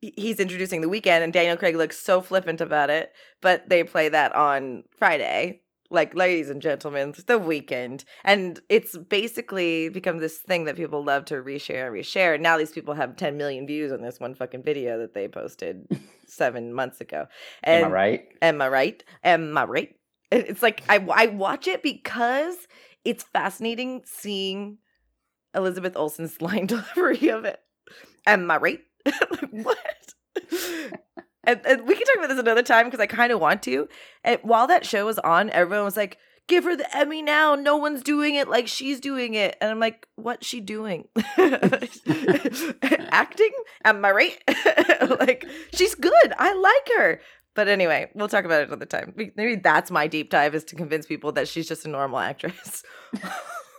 he's introducing the Weeknd, and Daniel Craig looks so flippant about it. But they play that on Friday like ladies and gentlemen, it's the weekend. And it's basically become this thing that people love to reshare and reshare. And now these people have 10 million views on this one fucking video that they posted seven months ago. And Am I right? Am I right? Am I right? It's like I I watch it because it's fascinating seeing Elizabeth Olsen's line delivery of it. Am I right? Like, what? and, and we can talk about this another time because I kind of want to. And while that show was on, everyone was like, "Give her the Emmy now! No one's doing it like she's doing it." And I'm like, "What's she doing? Acting? Am I right? like she's good. I like her." But anyway, we'll talk about it another time. Maybe that's my deep dive is to convince people that she's just a normal actress.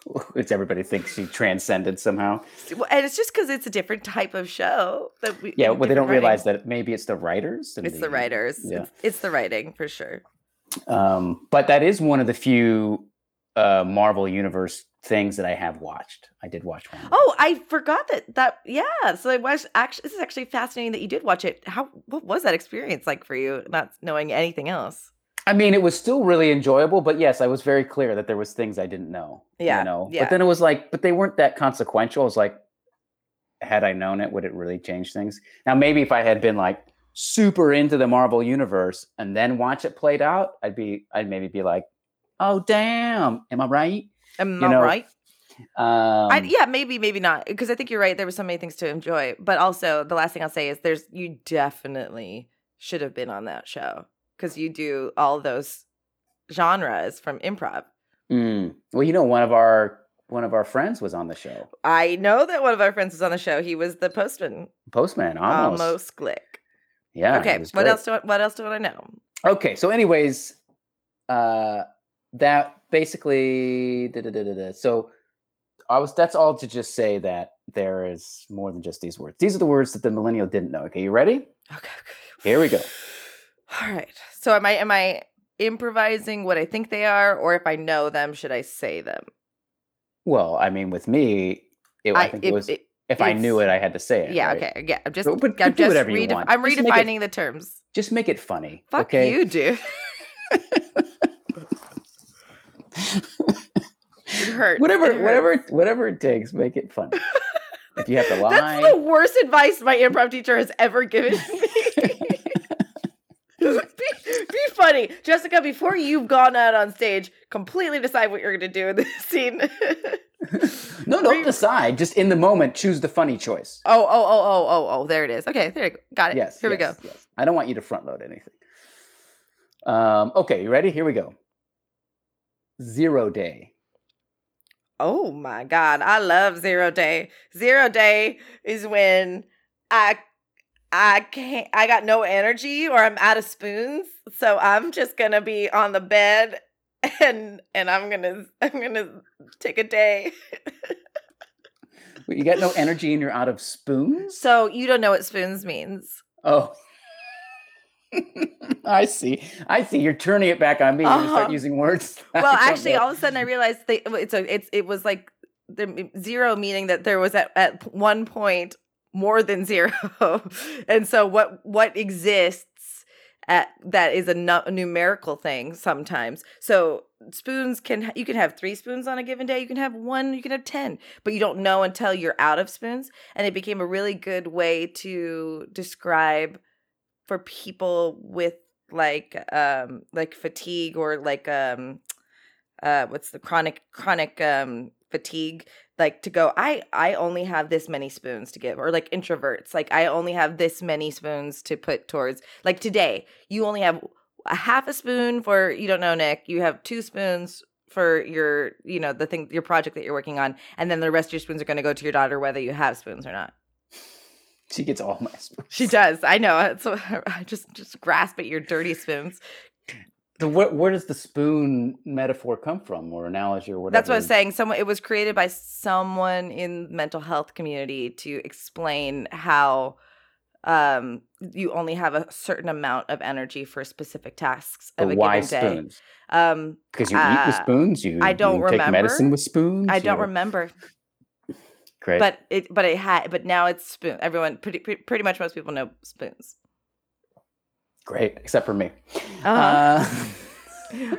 Which everybody thinks she transcended somehow. And it's just because it's a different type of show that we. Yeah, well, they don't different realize that maybe it's the writers. it's the writers. Yeah. It's, it's the writing for sure. Um, but that is one of the few uh, Marvel Universe things that I have watched. I did watch one. Oh, I forgot that. That yeah. So I was actually. This is actually fascinating that you did watch it. How? What was that experience like for you? Not knowing anything else. I mean, it was still really enjoyable, but yes, I was very clear that there was things I didn't know. Yeah, You know, yeah. but then it was like, but they weren't that consequential. I was like, had I known it, would it really change things? Now, maybe if I had been like super into the Marvel universe and then watch it played out, I'd be, I'd maybe be like, oh damn, am I right? Am You I know, right? Um, I, yeah, maybe, maybe not. Because I think you're right. There were so many things to enjoy. But also, the last thing I'll say is, there's you definitely should have been on that show because you do all those genres from improv. mm. Well, you know, one of our one of our friends was on the show, I know that one of our friends was on the show. He was the postman. Postman. Almost, Almost click. yeah. okay. What else? Do I, what else do I know? Okay, so anyways, uh that basically da, da, da, so I was that's all to just say that there is more than just these words. These are the words that the millennial didn't know. Okay, you ready? Okay. okay. Here we go. All right. So am I am I improvising what I think they are, or if I know them, should I say them? Well, I mean with me, it, I, think it if- was it- if I knew it, I had to say it. yeah. right? Okay. Yeah. I'm just. But- but I'm do just whatever you redef- want. I'm Just it- redefining the terms. Just make it funny. Fuck okay. you, dude. it hurts. whatever, It whatever, whatever it takes, make it funny. if you have to lie, That's the worst advice my improv teacher has ever given me. be, be funny. Jessica, before you've gone out on stage, completely decide what you're going to do in this scene. no, don't decide. Just in the moment, choose the funny choice. oh, oh, oh, oh, oh, oh, there it is. Okay, there you go. Got it. Yes. Here we go. Yes. I don't want you to front load anything. Um, okay, you ready? Here we go. Zero day. Oh my God. I love zero day. Zero day is when I I can't I got no energy or I'm out of spoons. So I'm just gonna be on the bed and and I'm gonna I'm gonna take a day. Wait, You got no energy and you're out of spoons? So you don't know what spoons means. Oh. I see. I see. You're turning it back on me. When you Uh-huh. start using words. Well, actually, get. all of a sudden I realized they, it's a it's it was like the zero meaning that there was at at one point more than zero, and so what what exists at that is a, nu- a numerical thing sometimes. So spoons can you can have three spoons on a given day, you can have one, you can have ten, but you don't know until you're out of spoons, and it became a really good way to describe for people with like um like fatigue or like um uh what's the chronic chronic um fatigue like to go i i only have this many spoons to give or like introverts like i only have this many spoons to put towards like today you only have a half a spoon for you don't know nick you have two spoons for your you know the thing your project that you're working on and then the rest of your spoons are going to go to your daughter whether you have spoons or not She gets all my spoons. she does i know so i just just grasp at your dirty spoons So where, where does the spoon metaphor come from or analogy or whatever? That's what I was saying. Someone it was created by someone in the mental health community to explain how um you only have a certain amount of energy for specific tasks of a why given day. spoons? Um Because you eat with Uh, spoons. You I don't you take medicine with spoons. I don't you- remember, Great. but it but it had but now it's spoon. Everyone pretty pretty, pretty much most people know spoons. Great, except for me. Uh-huh. Uh,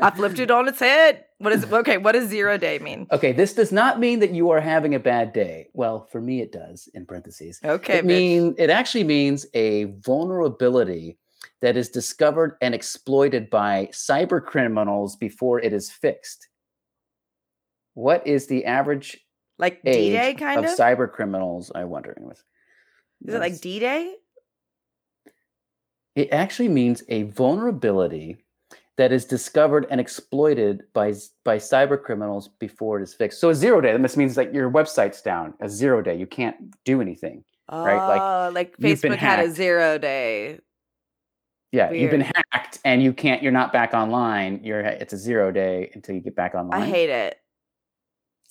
I flipped it on its head. What is okay? What does zero day mean? Okay, this does not mean that you are having a bad day. Well, for me, it does. In parentheses, Okay, it bitch. mean it actually means a vulnerability that is discovered and exploited by cyber criminals before it is fixed. What is the average like D-Day kind of of. cyber criminals? I wonder. Anyways, Is it like D Day? It actually means a vulnerability that is discovered and exploited by by cyber criminals before it is fixed. So a zero day. This means that your website's down. A zero day. You can't do anything. Right, like, Oh, like Facebook had a zero day. Yeah, you've been hacked and you can't. You're not back online. You're it's a zero day until you get back online. I hate it.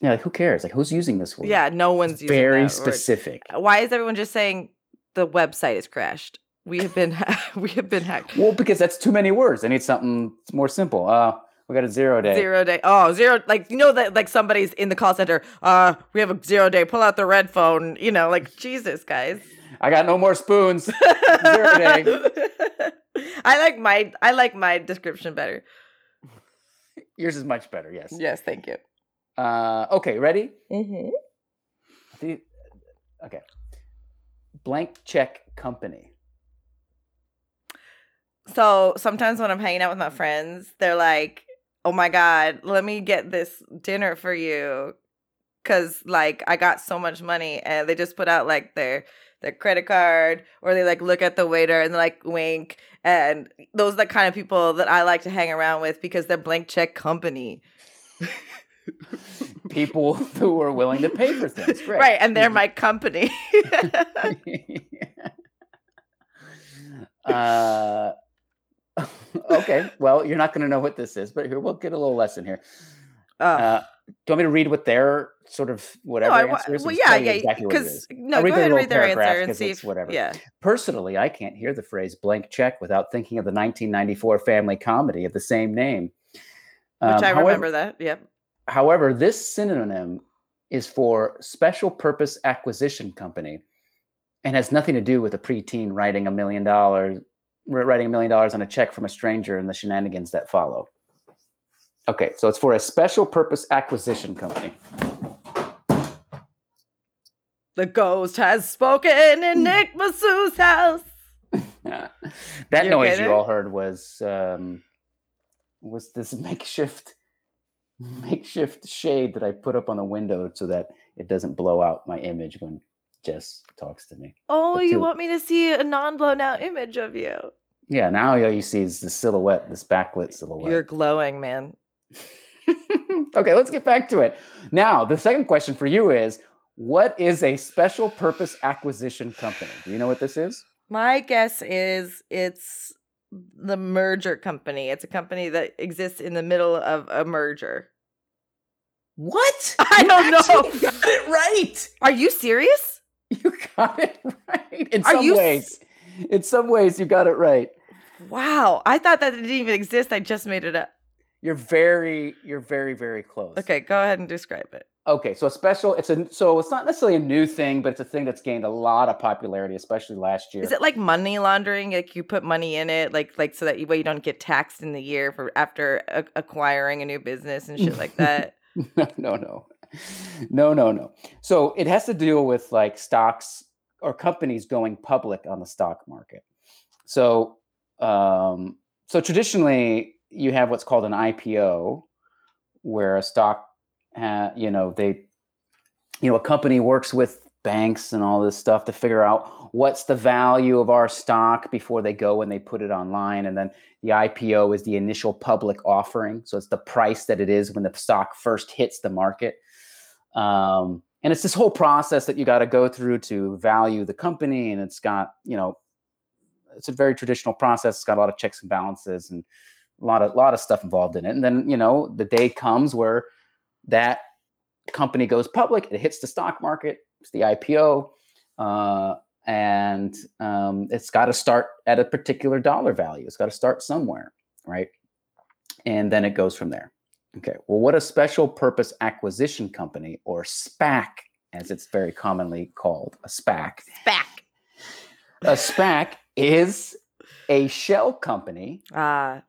Yeah, like who cares? Like who's using this for? Yeah, no one's using very that word. specific. Why is everyone just saying the website is crashed? We have been ha- we have been hacked. Well, because that's too many words. I need something more simple. Uh, we got a zero day. Zero day. Oh, zero. Like you know that like somebody's in the call center. Uh, we have a zero day. Pull out the red phone. You know, like Jesus, guys. I got no more spoons. Zero day. I like my I like my description better. Yours is much better. Yes. Yes, thank you. Uh, okay, ready? Mm-hmm. The- okay. Blank check company. So sometimes when I'm hanging out with my friends, they're like, "Oh my god, let me get this dinner for you." Cause like I got so much money and they just put out like their their credit card or they like look at the waiter and like wink and those are the kind of people that I like to hang around with because they're blank check company. People who are willing to pay for things. Great. Right, and they're my company. uh, okay. Well, you're not going to know what this is, but here we'll get a little lesson here. Oh. Uh, do you want me to read what their sort of whatever no, answer is? well, yeah, yeah, exactly what it because no, I'll go ahead and read their answer and see if whatever. Yeah, Personally, I can't hear the phrase blank check without thinking of the 1994 family comedy of the same name. which Um, I however- remember that. Yep. However, this synonym is for special purpose acquisition company and has nothing to do with a preteen writing a million dollars writing a million dollars on a check from a stranger and the shenanigans that follow. Okay, so it's for a special purpose acquisition company. The ghost has spoken in Nick Masu's house. that You okay noise you all heard was um was this makeshift makeshift shade that I put up on the window so that it doesn't blow out my image when Jess talks to me. Oh, you want me to see a non-blown out image of you? Yeah, now all you see is the silhouette, this backlit silhouette. You're glowing, man. okay, let's get back to it. Now, the second question for you is what is a special purpose acquisition company? Do you know what this is? My guess is it's the merger company. It's a company that exists in the middle of a merger. What? I don't know. Got it right. Are you serious? You got it right. In Are some you ways. In some ways, you got it right. Wow. I thought that didn't even exist. I just made it up. You're very, you're very, very close. Okay, go ahead and describe it. Okay, so a special. It's a so it's not necessarily a new thing, but it's a thing that's gained a lot of popularity, especially last year. Is it like money laundering? Like you put money in it, like like so that you, way you don't get taxed in the year for after a- acquiring a new business and shit like that. no, no, no, no, no, no. So it has to deal with like stocks or companies going public on the stock market. So, um, so traditionally, you have what's called an IPO, where a stock, ha- you know, they, you know, a company works with banks and all this stuff to figure out what's the value of our stock before they go and they put it online, and then the IPO is the initial public offering. So it's the price that it is when the stock first hits the market. Um, and it's this whole process that you got to go through to value the company. And it's got, you know, it's a very traditional process. It's got a lot of checks and balances and a lot of lot of stuff involved in it. And then, you know, the day comes where that company goes public, it hits the stock market, it's the IPO. Uh, and um, it's got to start at a particular dollar value. It's got to start somewhere, right? And then it goes from there. Okay. Well, what a special purpose acquisition company or SPAC, as it's very commonly called, a SPAC. Back. A SPAC is a shell company Ah,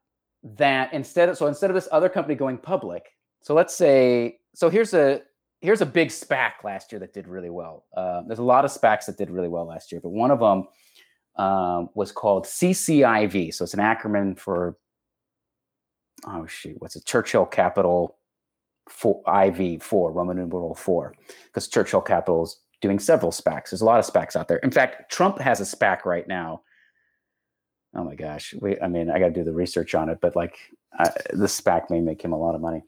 that instead of so instead of this other company going public, so let's say so here's a here's a big SPAC last year that did really well. Uh, there's a lot of SPACs that did really well last year, but one of them um, was called CCIV. So it's an acronym for oh shoot, what's it? Churchill Capital for IV four Roman numeral four, because Churchill Capital is doing several SPACs. There's a lot of SPACs out there. In fact, Trump has a SPAC right now. Oh my gosh, we, I mean, I got to do the research on it, but like the SPAC may make him a lot of money.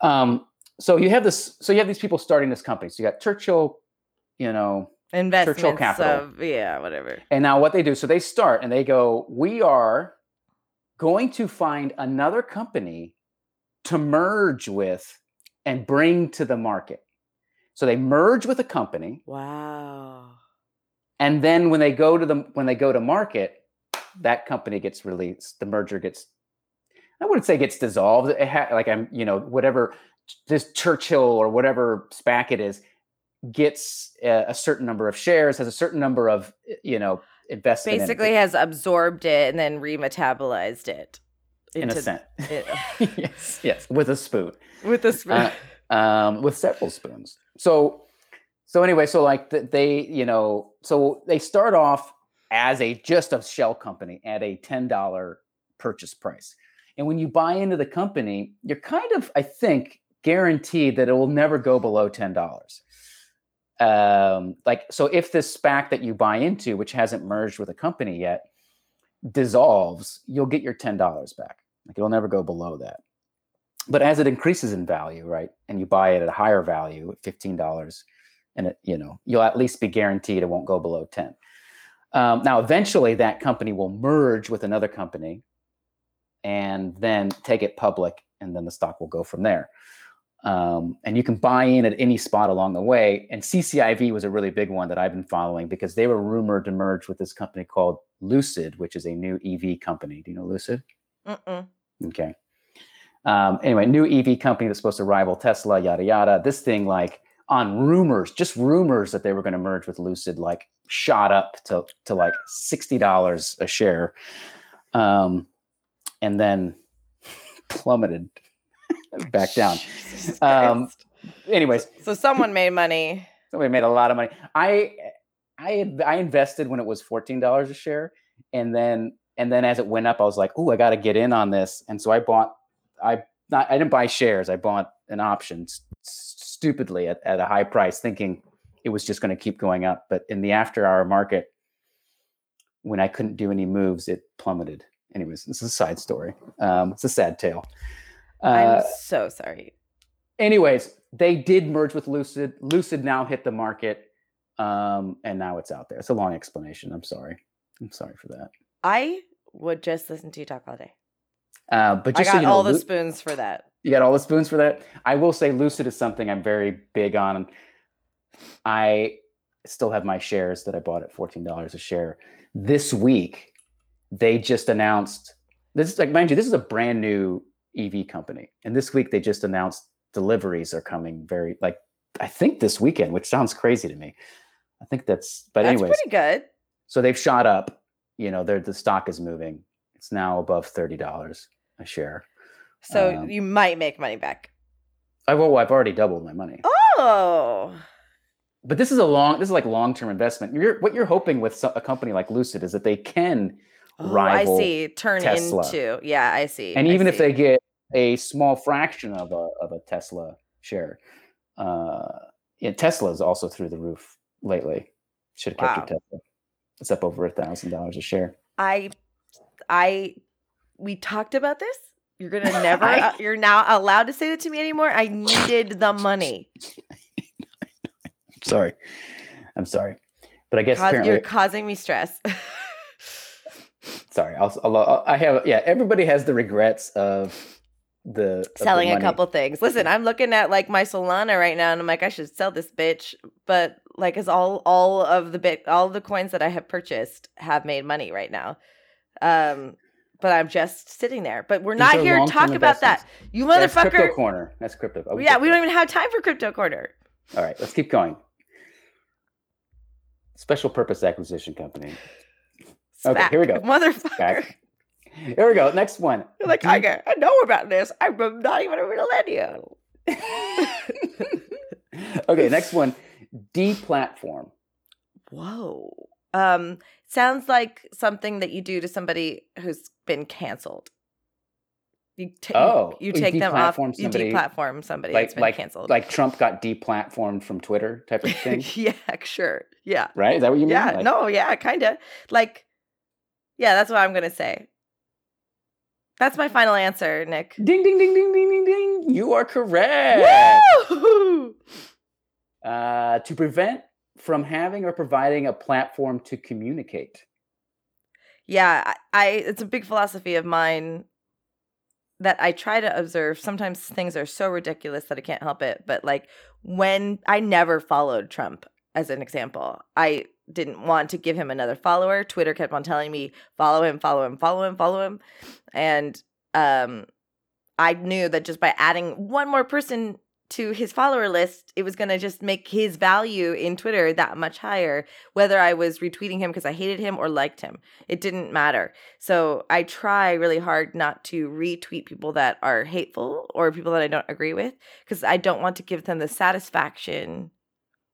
Um, so you have this, so you have these people starting this company. So you got Churchill, you know, Investments Churchill Capital. of yeah, whatever. and now what they do, so they start and they go, we are going to find another company to merge with and bring to the market. So they merge with a company, Wow. and then when they go to the when they go to market, that company gets released. The merger gets, I wouldn't say gets dissolved. It ha- like I'm, you know, whatever this Churchill or whatever SPAC it is gets a, a certain number of shares, has a certain number of, you know, investment. in it. Basically, has absorbed it and then remetabolized it in a into sense. it- yes, yes, with a spoon, with a spoon. Uh, um, with several spoons. So, so anyway, so like th- they, you know, so they start off as a just a shell company at a ten dollar purchase price, and when you buy into the company, you're kind of, I think, guaranteed that it will never go below ten dollars. Um, like so, if this SPAC that you buy into, which hasn't merged with a company yet, dissolves, you'll get your ten dollars back. Like it'll never go below that. But as it increases in value, right, and you buy it at a higher value, at fifteen dollars, and it, you know, you'll at least be guaranteed it won't go below ten. Um, now, eventually, that company will merge with another company, and then take it public, and then the stock will go from there. Um, and you can buy in at any spot along the way. And CCIV was a really big one that I've been following because they were rumored to merge with this company called Lucid, which is a new EV company. Do you know Lucid? Mm-mm. Okay. Um, anyway, new EV company that's supposed to rival Tesla, yada yada. This thing, like on rumors, just rumors that they were going to merge with Lucid, like shot up to to like sixty dollars a share, um, and then plummeted back down. Um, Anyways, so someone made money. somebody made a lot of money. I I I invested when it was fourteen dollars a share, and then and then as it went up, I was like, "Oh, I got to get in on this," and so I bought. I not I didn't buy shares. I bought an option s- stupidly at, at a high price, thinking it was just going to keep going up. But in the after hour market, when I couldn't do any moves, it plummeted. Anyways, this is a side story. Um, it's a sad tale. Uh, I'm so sorry. anyways, they did merge with Lucid. Lucid now hit the market, um, and now it's out there. It's a long explanation. I'm sorry. I'm sorry for that. I would just listen to you talk all day. Uh, but I got so you know, all the Lu- spoons for that. you got all the spoons for that. I will say Lucid is something I'm very big on. I still have my shares that I bought at fourteen dollars a share. This week, they just announced. This is like, mind you, this is a brand new EV company, and this week they just announced deliveries are coming very like I think this weekend, which sounds crazy to me. I think that's, but anyway. Pretty good. so they've shot up. You know, the stock is moving. It's now above thirty dollars a share. So Um, you might make money back. I well, I've already doubled my money. Oh, But this is a long. This is like long term investment. You're what you're hoping with a company like Lucid is that they can, oh rival I see. Turn Tesla. into yeah, I see. and I even if they get a small fraction of a of a Tesla share, uh, yeah, Tesla is also through the roof lately. Should have kept your Tesla. It's up over a thousand dollars a share. I, I, we talked about this. You're gonna never. I- uh, you're now allowed to say that to me anymore. I needed the money. Sorry, I'm sorry, but I guess Cause, you're causing me stress. sorry. I'll, I'll, I have yeah. Everybody has the regrets of the of the Selling a couple things. Listen, I'm looking at like my Solana right now, and I'm like, I should sell this bitch. But like, is all all of the bit all the coins that I have purchased have made money right now. Um, but I'm just sitting there. But we're These not here to talk about that. You That's motherfucker. crypto corner. That's crypto. oh, yeah, we don't even have time for crypto corner. All right, let's keep going. Special purpose acquisition company. Okay, SPAC, here we go. Motherfucker. Back. Here we go. Next one. You're like, I, I know about this. I'm not even a millennial. okay, next one. Deplatform. Whoa. Um, sounds like something that you do to somebody who's been canceled. You ta- you- Oh, you, you take them off. deplatform You somebody- deplatform somebody Like that's been like canceled. like Trump got deplatformed from Twitter type of thing. yeah, sure. Yeah. right? Is that what you mean? Yeah. Like- no, yeah, kind of. Like, yeah, that's what I'm going to say. That's my final answer, Nick. Ding ding ding ding ding ding ding. You are correct. Woo! Uh, to prevent from having or providing a platform to communicate. Yeah, I, I it's a big philosophy of mine that I try to observe. Sometimes things are so ridiculous that I can't help it. But like when I never followed Trump, as an example, I didn't want to give him another follower. Twitter kept on telling me, follow him, follow him, follow him, follow him. And um I knew that just by adding one more person to his follower list, it was going to just make his value in Twitter that much higher, whether I was retweeting him because I hated him or liked him. It didn't matter. So I try really hard not to retweet people that are hateful or people that I don't agree with because I don't want to give them the satisfaction.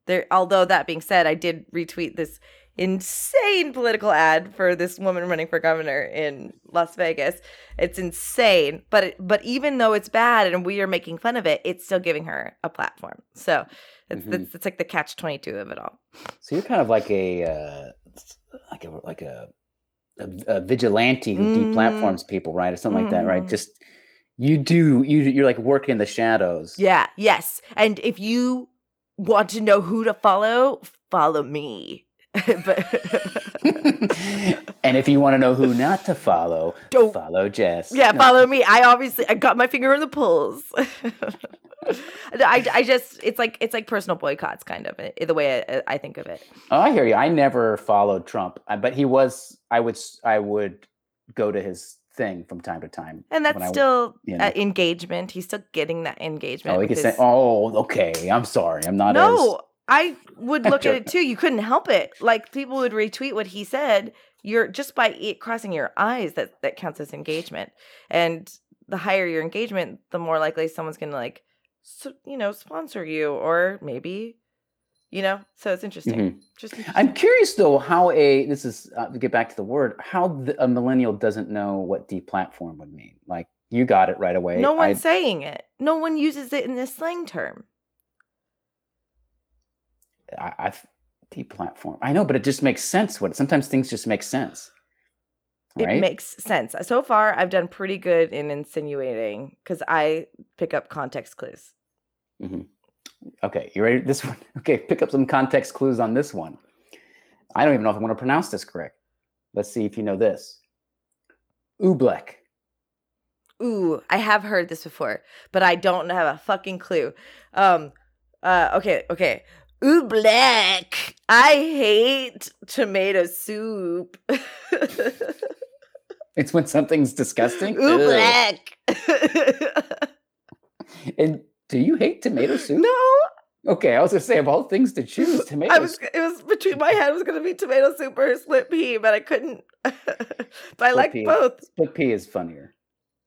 There, although that being said, I did retweet this insane political ad for this woman running for governor in Las Vegas. It's insane, but it, but even though it's bad and we are making fun of it, it's still giving her a platform. So it's Mhm. it's, it's like the catch twenty two of it all. So you're kind of like a uh, like a like a, a, a vigilante who Mm. deplatforms people, right, or something like that, right? Mhm. Just you do you you're like working in the shadows. Yeah, yes. And if you want to know who to follow, follow me. but and if you want to know who not to follow, Don't- follow Jess. yeah, No. follow me. I obviously I got my finger on the pulse. I, I just it's like it's like personal boycotts kind of i- the way I, I think of it. Oh, I hear you. I never followed Trump, uh, but he was. I would. I would go to his thing from time to time. And that's when I still you know. uh, engagement. He's still getting that engagement. Oh, he could say, "Oh, okay. I'm sorry. I'm not no, as." I would look at it too. You couldn't help it. Like people would retweet what he said. You're just by it crossing your eyes that that counts as engagement. And the higher your engagement, the more likely someone's gonna like, so, you know, sponsor you or maybe, you know. So it's interesting. Mhm. Just I'm curious though how a this is uh, to get back to the word how the, a millennial doesn't know what deplatform would mean. Like you got it right away. no one's saying it. No one uses it in this slang term. I, I've deplatform. I know, but it just makes sense. What sometimes things just make sense. It Right? makes sense. So far, I've done pretty good in insinuating because I pick up context clues. Okay, you ready? This one. Okay, pick up some context clues on this one. I don't even know if I want to pronounce this correct. Let's see if you know this. Oobleck. Ooh, I have heard this before, but I don't have a fucking clue. Um, uh, okay, okay. Oobleck. I hate tomato soup. It's when something's disgusting. Oobleck. And do you hate tomato soup? no, Okay, I was gonna say of all things to choose, tomato. I was. It was between my head was gonna be tomato soup or split pea, but I couldn't. but I like both. Split pea is funnier.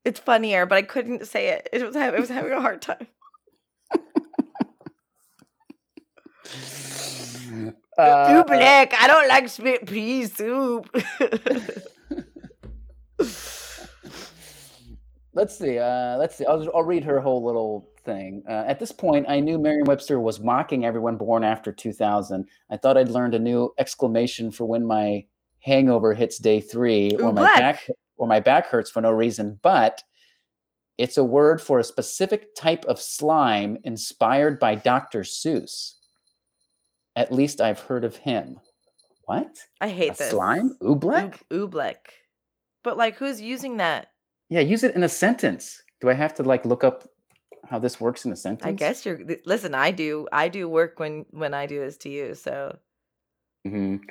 It's funnier, but I couldn't say it. It was. It was having a hard time. Uh, black. I don't like split pea soup. let's see. Uh, let's see. I'll, I'll read her whole little thing. Uh, at this point, I knew Merriam-Webster was mocking everyone born after 2000. I thought I'd learned a new exclamation for when my hangover hits day three, or my back, or my back hurts for no reason. But it's a word for a specific type of slime inspired by Dr. Seuss. At least I've heard of him. What? I hate this. slime? Oobleck? Oob- Oobleck. But like, who's using that? Yeah, use it in a sentence. Do I have to like look up how this works in a sentence? I guess you're. Listen, I do. I do work when when I do this to you. So Mhm.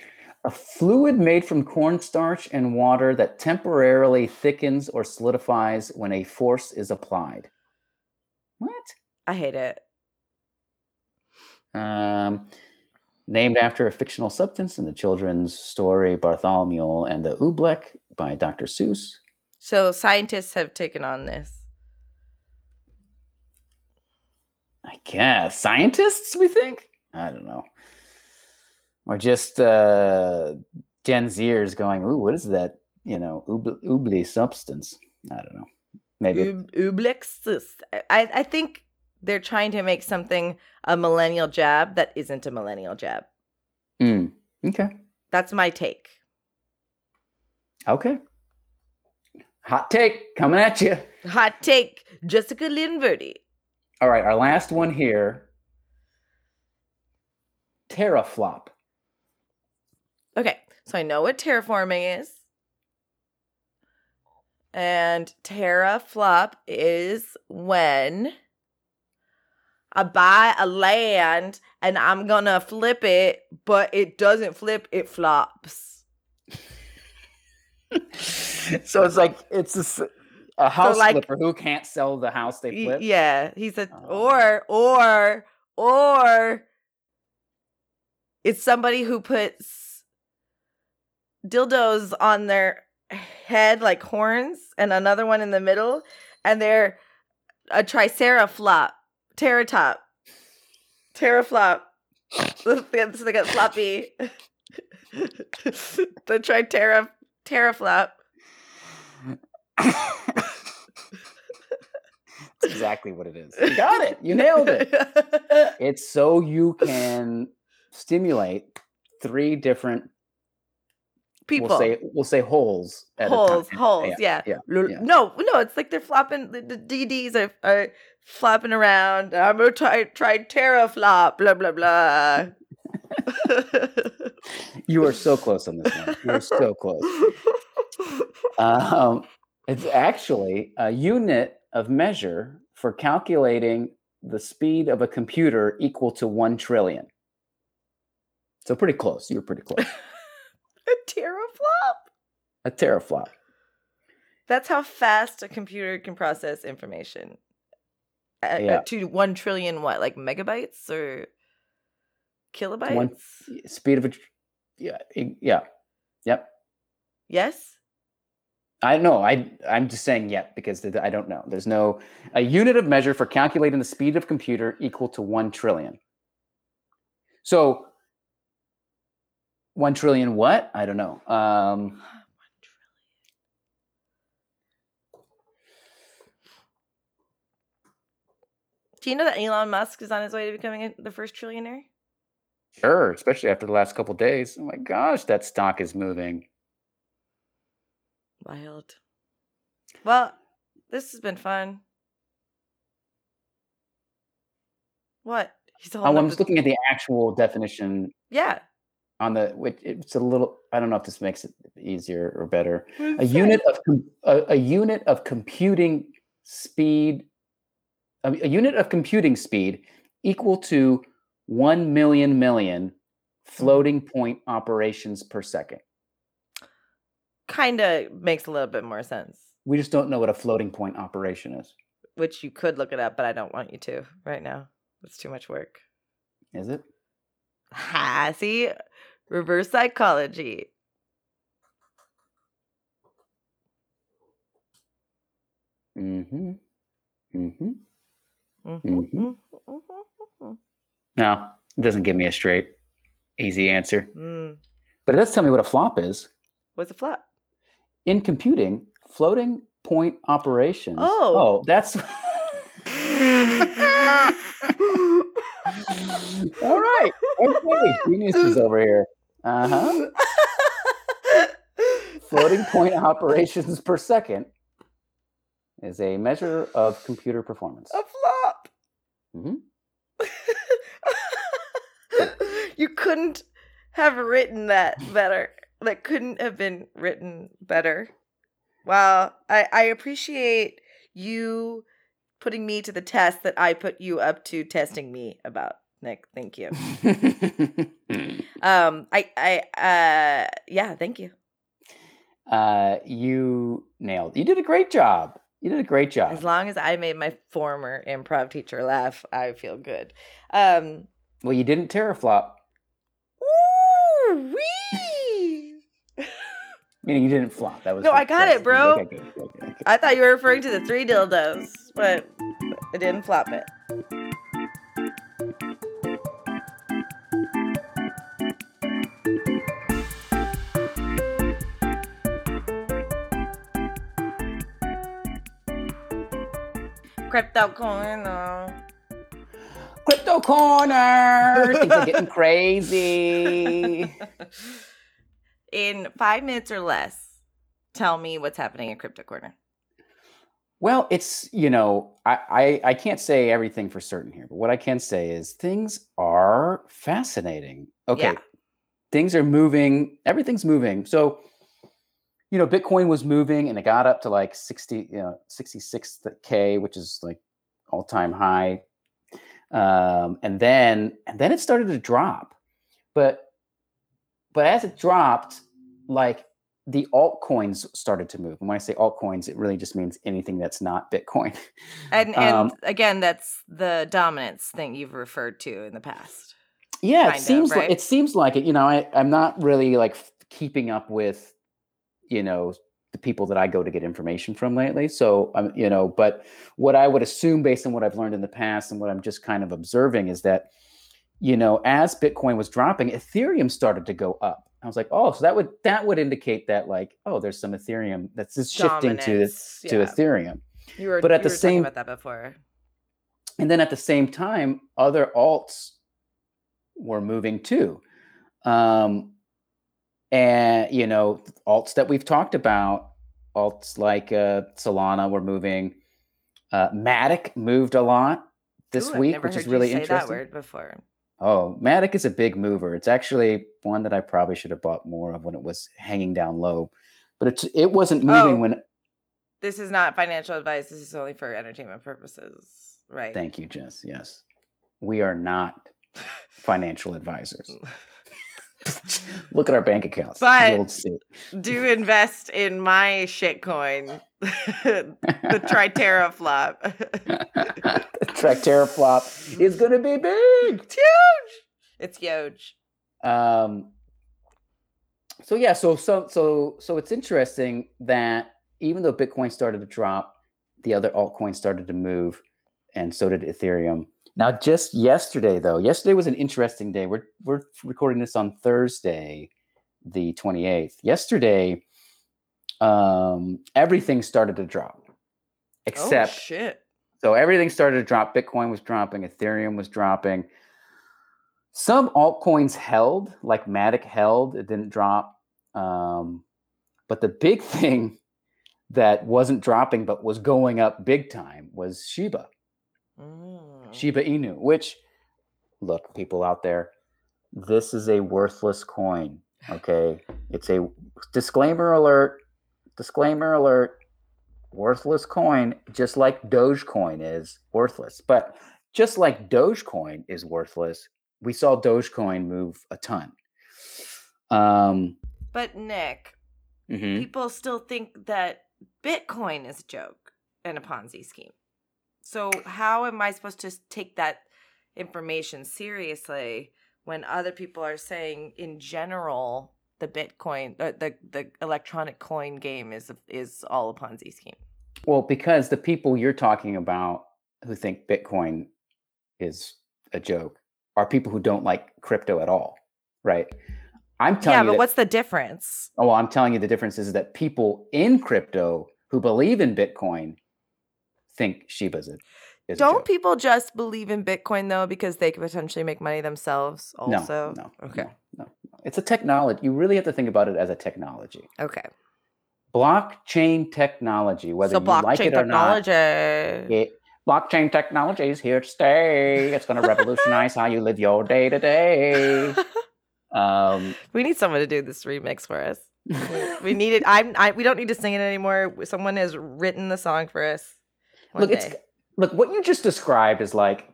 A fluid made from cornstarch and water that temporarily thickens or solidifies when a force is applied. What? I hate it. Um, named after a fictional substance in the children's story Bartholomew and the Oobleck by Dr. Seuss. So scientists have taken on this. I guess scientists. We think. I don't know. Or just uh, Gen Zers going, "Ooh, what is that? You know, oobly substance." I don't know. Maybe Ub- Ublexis. I, I think they're trying to make something a millennial jab that isn't a millennial jab. Mm, okay. That's my take. Okay. Hot take coming at you. Hot take, Jessica Linverdi. All right, our last one here. Teraflop. Okay, so I know what terraforming is. And teraflop is when I buy a land and I'm gonna flip it, but it doesn't flip, it flops. so it's like it's a, a house like- flipper who can't sell the house they flip. Yeah, he said, Oh. or, or, or it's somebody who puts dildos on their head like horns and another one in the middle, and they're a triceraflop, terratop, teraflop. so they got floppy. the teraflop. That's exactly what it is. You got it. You nailed it. It's so you can stimulate three different People. we'll say we'll say holes at holes, holes, yeah. yeah, yeah. No, no, it's like they're flopping. The, the DDs are, are flopping around. I'm gonna try try teraflop. Blah blah blah. You are so close on this one. You are so close. Um, it's actually a unit of measure for calculating the speed of a computer equal to one trillion. So pretty close. You're pretty close. A teraflop. A teraflop. That's how fast a computer can process information. Uh, Yeah. to one trillion, what, like megabytes or kilobytes? One- Speed of a yeah yeah yep. yes. I know. I I'm just saying yet because I don't know. There's no a unit of measure for calculating the speed of computer equal to one trillion. So one trillion what? I don't know. Um, Do you know that Elon Musk is on his way to becoming a, the first trillionaire? sure, especially after the last couple days. Oh my gosh, that stock is moving. Wild. Well, this has been fun. What? He's Oh, I'm just looking at the actual definition Yeah. on the which it's a little. I don't know if this makes it easier or better. A does it say? unit of a, a unit of computing speed a, a unit of computing speed equal to 1 million million hmm. floating point operations per second kind of makes a little bit more sense. we just don't know what a floating point operation is Which you could look it up, but I don't want you to right now. It's too much work. is it Ha, see? Reverse psychology. mm-hmm mm-hmm Mhm, Mhm. mhm, mhm, mhm. no it doesn't give me a straight easy answer Mm. but it does tell me what a flop is What's a flop? In computing floating point operations Oh. oh that's All right. Okay. Geniuses over here. Uh huh. Floating point operations per second is a measure of computer performance. a flop. Mhm. you couldn't have written that better. That couldn't have been written better. Wow. I, I appreciate you putting me to the test that I put you up to testing me about, Nick. Thank you. Um I I uh yeah, thank you. uh, you nailed. You did a great job. You did a great job. As long as I made my former improv teacher laugh, I feel good. Um well, you didn't teraflop. Ooh, wee! Meaning you didn't flop. That was No, I got it, bro. Okay, good, good. I thought you were referring to the three dildos, but it didn't flop it. Crypto corner. Crypto corner. Things are getting crazy. In five minutes or less, tell me what's happening in Crypto Corner. Well, it's you know, I, I I can't say everything for certain here, but what I can say is things are fascinating. Okay. Yeah. Things are moving, everything's moving. So, you know, Bitcoin was moving and it got up to like 60, you know, 66k, which is like all-time high. Um, and then and then it started to drop. But but as it dropped, like the altcoins started to move. And when I say altcoins, it really just means anything that's not Bitcoin. And and Um, again, that's the dominance thing you've referred to in the past. yeah, it of, seems like it seems like it. You know, I, I'm not really like f- keeping up with, you know, the people that I go to get information from lately. So I'm, you know, but what I would assume based on what I've learned in the past and what I'm just kind of observing is that, you know, as Bitcoin was dropping, Ethereum started to go up. I was like, oh, so that would that would indicate that like, oh, there's some Ethereum that's just shifting to Dominance, to yeah. Ethereum. You were, But at the same- about that before. and then at the same time other alts were moving too um and you know alts that we've talked about alts like uh solana were moving uh matic moved a lot this Ooh, week which is really say that interesting word before. Oh matic is a big mover it's actually one that i probably should have bought more of when it was hanging down low but it's it wasn't oh. moving Oh. when This is not financial advice. This is only for entertainment purposes, right? thank you jess yes we are not financial advisors Look at our bank accounts. But-. Do invest in my shitcoin, the Tritera flop. Tractera flop is going to be big. It's huge. It's huge. Um, so yeah, so so so so it's interesting that even though Bitcoin started to drop, the other altcoins started to move, and so did Ethereum. Now, just yesterday, though, yesterday was an interesting day. We're we're recording this on Thursday, the twenty eighth. Yesterday, um, everything started to drop, except oh, shit. so everything started to drop. Bitcoin was dropping, Ethereum was dropping. Some altcoins held, like Matic held, it didn't drop. Um, but the big thing that wasn't dropping but was going up big time was Shiba, Mm. Shiba Inu, which, look, people out there, this is a worthless coin. Okay. It's a disclaimer alert, disclaimer alert, worthless coin, just like Dogecoin is worthless. But just like Dogecoin is worthless, we saw Dogecoin move a ton. Um, But Nick, mhm. people still think that Bitcoin is a joke and a Ponzi scheme. So how am I supposed to take that information seriously when other people are saying, in general, the Bitcoin, uh, the the electronic coin game is is all a Ponzi scheme? Well, because the people you're talking about who think Bitcoin is a joke are people who don't like crypto at all, right? I'm telling Yeah, you but that- what's the difference? Oh, well, I'm telling you the difference is that people in crypto who believe in Bitcoin think Shiba's a, is a Don't people just believe in Bitcoin though because they could potentially make money themselves? Also, no, Okay. no, no, no. It's a technology. You really have to think about it as a technology. okay. Blockchain technology, whether so you like it or not. technology. It, blockchain technology is here to stay. It's going to revolutionize how you live your day to day. Um, we need someone to do this remix for us. We need it. I'm. I. We don't need to sing it anymore. Someone has written the song for us. look, it's look what you just described is like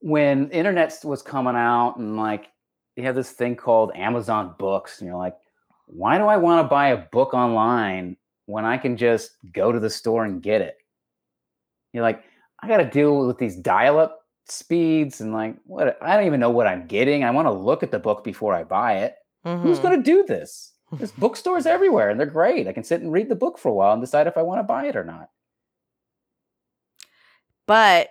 when internet was coming out and like you have this thing called Amazon Books, and you're like, why do I want to buy a book online when I can just go to the store and get it? You're like, I got to deal with these dial-up speeds and like what I don't even know what I'm getting. I want to look at the book before I buy it. Who's Mhm. going to do this? There's bookstores everywhere and they're great. I can sit and read the book for a while and decide if I want to buy it or not. But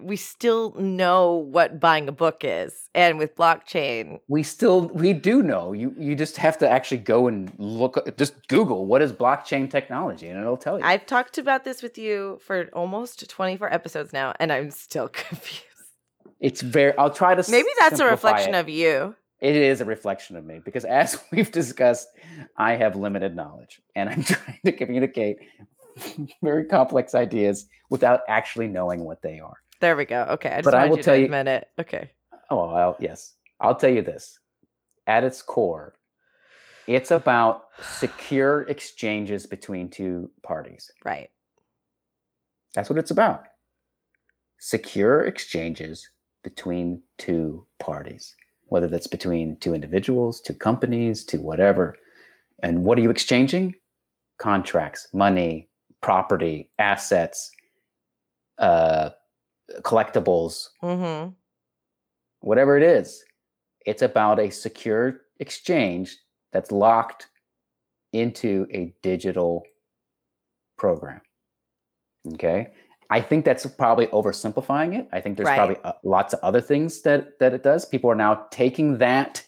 we still know what buying a book is. And with blockchain, We still we do know. You you just have to actually go and look just Google what is blockchain technology and it'll tell you. I've talked about this with you for almost 24 episodes now, and I'm still confused. it's very I'll try to Maybe that's a reflection it. of you. it is a reflection of me because as we've discussed, I have limited knowledge and I'm trying to communicate very complex ideas without actually knowing what they are. There we go. Okay. I just But I will you tell to you- admit it. Okay. Oh, well, yes. I'll tell you this. At its core, it's about secure exchanges between two parties. Right. That's what it's about. Secure exchanges between two parties, whether that's between two individuals, two companies, two whatever. And what are you exchanging? Contracts, money, property, assets, uh, collectibles, Mm-hmm. whatever it is. It's about a secure exchange that's locked into a digital program. Okay. I think that's probably oversimplifying it. I think there's Right. probably uh, lots of other things that that it does. People are now taking that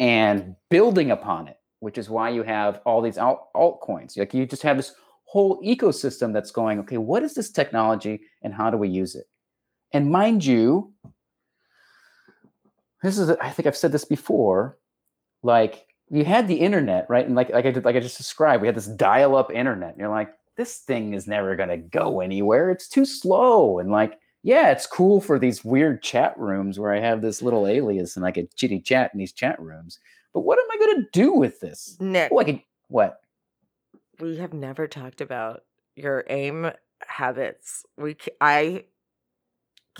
and building upon it, which is why you have all these alt altcoins. Like you just have this whole ecosystem that's going, okay, what is this technology and how do we use it? And mind you, this is I think I've said this before, like you had the internet, right? And like like I did, like I just described, we had this dial-up internet. And you're like, this thing is never gonna go anywhere. It's too slow. And like, yeah, it's cool for these weird chat rooms where I have this little alias and I can chitty chat in these chat rooms. But what am I gonna do with this? Nick, Oh, I could what? We have never talked about your aim habits. We I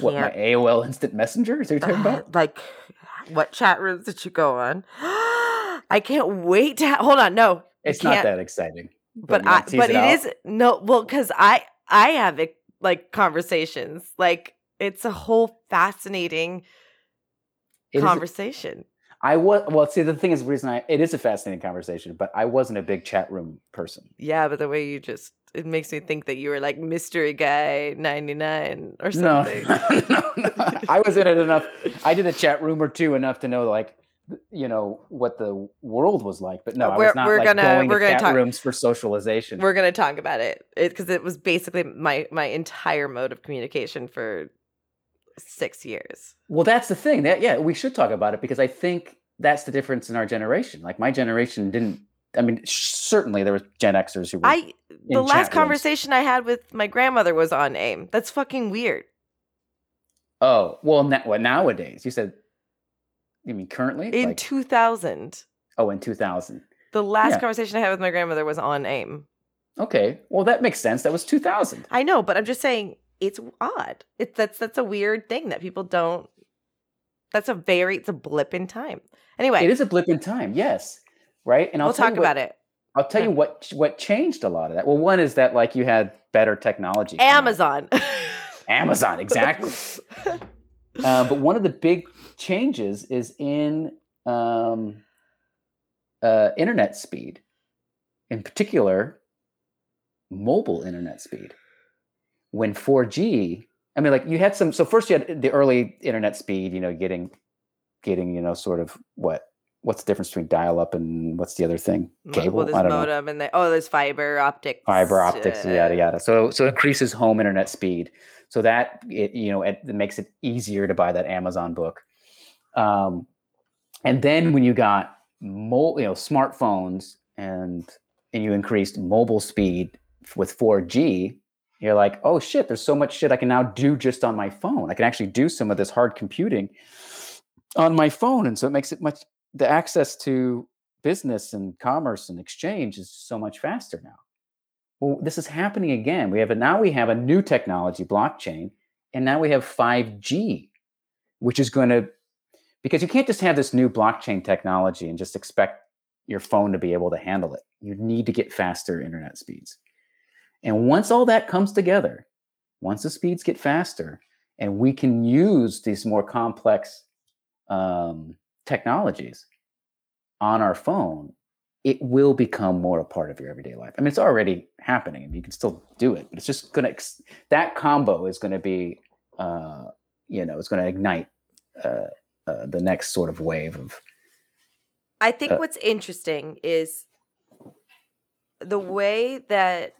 What my AOL instant messenger? Is that you're talking uh, about? like what chat rooms did you go on? I can't wait to ha- hold on. No, It's not that exciting. but you I but it it is no well because I I have it, like conversations like it's a whole fascinating It is- conversation. I was well. See, the thing is, the reason I it is a fascinating conversation, but I wasn't a big chat room person. Yeah, but the way you just it makes me think that you were like mystery guy ninety nine or No, something. no, no. I was in it enough. I did a chat room or two enough to know, like, you know, what the world was like. But no, We're- was not we're like gonna- going we're to gonna chat talk- rooms for socialization. We're gonna talk about it because it, was basically my my entire mode of communication for six years. well, that's the thing. That yeah, we should talk about it because I think that's the difference in our generation. Like my generation didn't. I mean, certainly there was Gen Xers who were. I the last chat rooms. conversation I had with my grandmother was on AIM. That's fucking weird. Oh well, na- what nowadays? You said. You mean currently? In Like, Oh, in two thousand. the last Yeah. conversation I had with my grandmother was on AIM. Okay, well that makes sense. That was two thousand. I know, but I'm just saying it's odd. It's that's that's a weird thing that people don't. That's a very it's a blip in time. Anyway, It is a blip in time, yes, right. And I'll we'll talk what- about it. I'll tell you what what changed a lot of that. Well, one is that like you had better technology. Amazon. Amazon, exactly. uh, but one of the big changes is in um, uh, internet speed, in particular, mobile internet speed. When 4G, I mean, like you had some. So first, you had the early internet speed. You know, getting, getting, you know, sort of what. What's the difference between dial-up and what's the other thing? Cable. Well, there's I don't know and they, oh, there's fiber optics. fiber optics, uh, yada yada. So so it increases home internet speed. So that it, you know it, it makes it easier to buy that Amazon book. Um, and then when you got mo- you know smartphones and and you increased mobile speed with 4G, you're like, oh shit, there's so much shit I can now do just on my phone. I can actually do some of this hard computing on my phone, and so it makes it much the access to business and commerce and exchange is so much faster now. Well, this is happening again. We have a now we have a new technology, blockchain, and now we have 5G, which is going to because you can't just have this new blockchain technology and just expect your phone to be able to handle it. You need to get faster internet speeds. And once all that comes together, once the speeds get faster, and we can use these more complex um, technologies on our phone, it will become more a part of your everyday life. I mean, it's already happening, and you can still do it, but it's just gonna that combo is gonna be, uh, you know, it's gonna ignite uh, uh, the next sort of wave of. I think Uh, what's interesting is the way that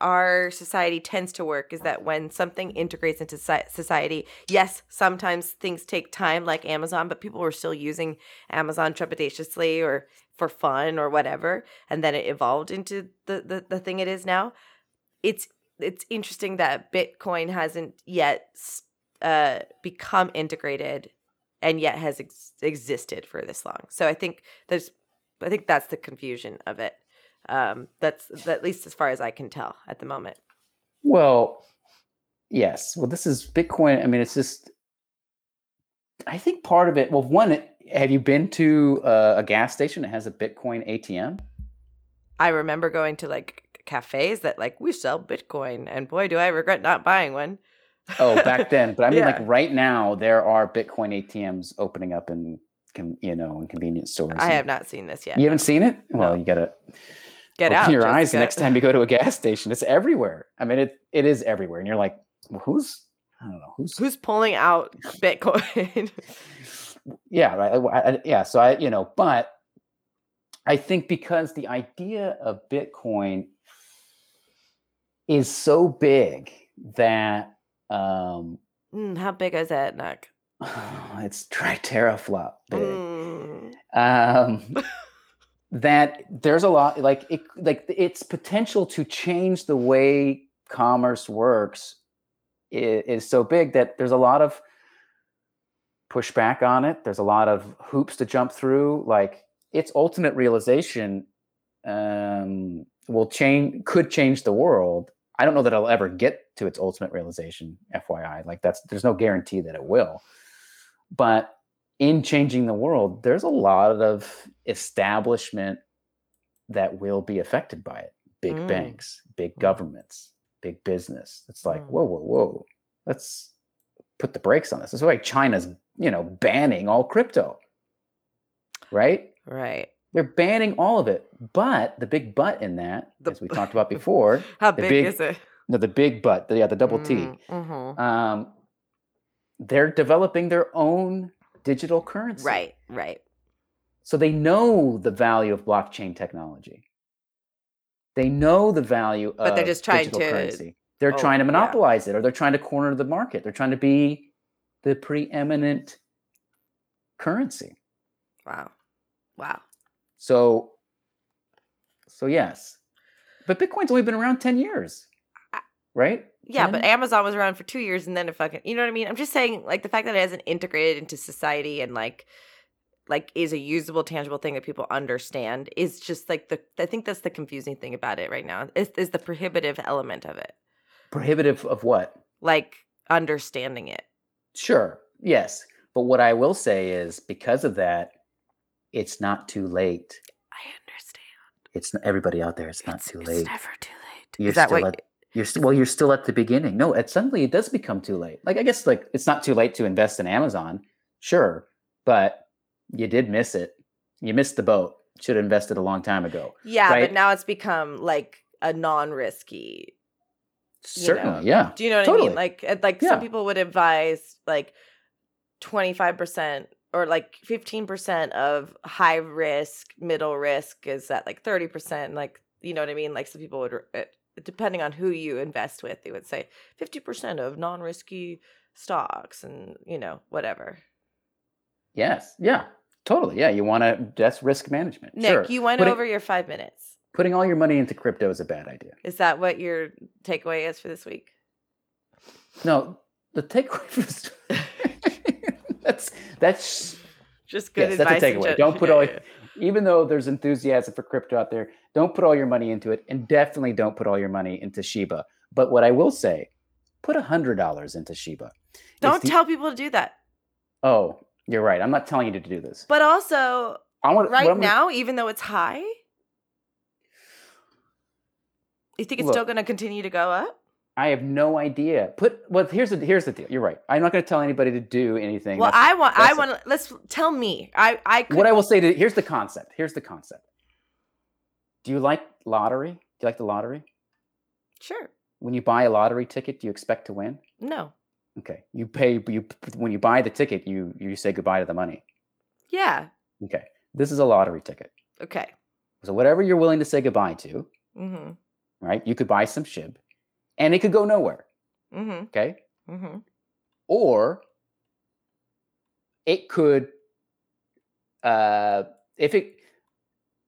our society tends to work is that when something integrates into society, yes, sometimes things take time, like Amazon, but people were still using Amazon trepidatiously or for fun or whatever, and then it evolved into the the, the thing it is now. It's it's interesting that Bitcoin hasn't yet uh, become integrated and yet has ex- existed for this long. So I think there's, I think that's the confusion of it. Um, that's at least as far as I can tell at the moment. Well, yes. Well, this is Bitcoin. I mean, it's just. I think part of it. Well, one, have you been to uh, a gas station that has a Bitcoin ATM? I remember going to like cafes that like we sell Bitcoin, and boy, do I regret not buying one. Oh, back then. But I mean, Yeah. like right now, there are Bitcoin ATMs opening up in, you know, in convenience stores. I have not seen this yet. You haven't seen it? Well, No. you gotta Get open out your eyes the next time you go to a gas station. It's everywhere. I mean, it it is everywhere, and you're like, well, who's I don't know who's Who's pulling out Bitcoin? yeah right yeah so i you know but i think because the idea of bitcoin is so big that um Mm, how big is it, Nick? it's tri teraflop big Mm, um that there's a lot like it like its potential to change the way commerce works is, is so big that there's a lot of pushback on it. There's a lot of hoops to jump through. Like its ultimate realization um will change could change the world. I don't know that i'll ever get to its ultimate realization fyi like that's there's no guarantee that it will. But in changing the world, there's a lot of establishment that will be affected by it. Big Mm. banks, big Mm. governments, big business. It's like, Mm. whoa, whoa, whoa. Let's put the brakes on this. That's why China's, you know, banning all crypto. Right? right. They're banning all of it. But the big but in that, The as we talked about before, How big, big is it? no, the big but, the, yeah, the double T. Mm-hmm. Um, they're developing their own digital currency. Right, right. So they know the value of blockchain technology. They know the value But of they're just trying digital to- currency. They're oh, trying to yeah. monopolize it or they're trying to corner the market. They're trying to be the preeminent currency. Wow. Wow. So so yes. But Bitcoin's only been around 10 years. Right? Yeah, but Amazon was around for two years and then it fucking you know what I mean? I'm just saying like the fact that it hasn't integrated into society and like like is a usable, tangible thing that people understand is just like the I think that's the confusing thing about it right now. Is is the prohibitive element of it. prohibitive of what? Like understanding it. Sure. Yes. But what I will say is because of that, it's not too late. I understand. It's everybody out there. It's not it's, too late. it's never too late. You're is that still what at, you're st- well. You're still at the beginning. No, it suddenly it does become too late. Like I guess like it's not too late to invest in Amazon, sure, but you did miss it. You missed the boat. Should have invested a long time ago. Yeah, right? but now it's become like a non-risky. You know. Yeah. Do you know what I mean? Like, like Yeah. some people would advise like twenty five percent or like fifteen percent of high risk, middle risk is at like thirty percent. Like, you know what I mean? Like, some people would, depending on who you invest with, they would say fifty percent of non-risky stocks, and you know whatever. Yes, yeah, totally. Yeah, you want to. That's risk management. Nick, sure. you went Putting- over your five minutes. Putting all your money into crypto is a bad idea. Is that what your takeaway is for this week? No, the takeaway was that's that's Just good Yes, that's a advice. takeaway. Don't put Yeah, all- yeah. Even though there's enthusiasm for crypto out there, don't put all your money into it, and definitely don't put all your money into Shiba. But what I will say, put a hundred dollars into Shiba. Don't the- tell people to do that. Oh, you're right. I'm not telling you to do this. But also, I want right now, even though it's high, you think it's still going to continue to go up? I have no idea. Put well. Here's the here's the deal. You're right. I'm not going to tell anybody to do anything. Well, That's- I want. I want. Let's tell me. I. I could. what I will say to here's the concept. Here's the concept. Do you like lottery? Do you like the lottery? Sure. When you buy a lottery ticket, do you expect to win? No. Okay. You pay you when you buy the ticket, you you say goodbye to the money. Yeah. Okay. This is a lottery ticket. Okay. So whatever you're willing to say goodbye to, Mm-hmm. right? You could buy some shib and it could go nowhere. Mm-hmm. Okay. Mm-hmm. Or it could uh if it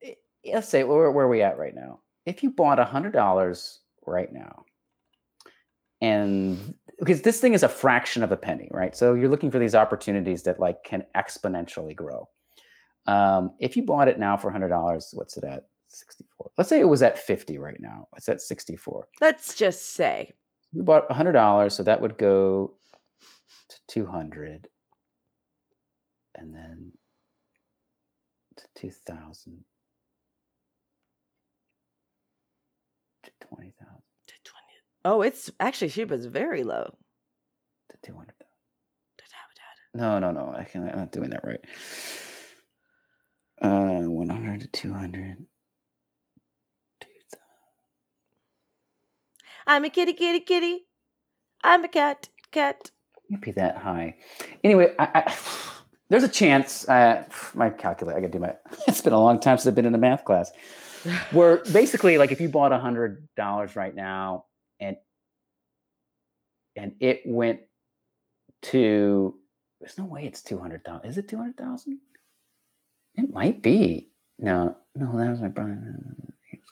i- let's say where, where are we at right now? If you bought a hundred dollars right now, and because this thing is a fraction of a penny, right? So you're looking for these opportunities that like can exponentially grow. Um, if you bought it now for hundred dollars, what's it at? 64. Let's say it was at 50 right now. It's at 64. Let's just say. We bought $100, so that would go to 200 and then to 2000 to 20,000 to 20. Oh, it's actually Shiba's very low. to 200. Da- da- da- No, no, no. I can, I'm not doing that right. Uh, 100 to 200. I'm a kitty, kitty, kitty. I'm a cat, cat. Can't be that high. Anyway, I, I, there's a chance. Uh, my calculator. I got to do my. It's been a long time since I've been in a math class. Where basically, like, if you bought a hundred dollars right now, and and it went to, there's no way it's two hundred thousand. Is it two hundred thousand? It might be. No, no, that was my brother.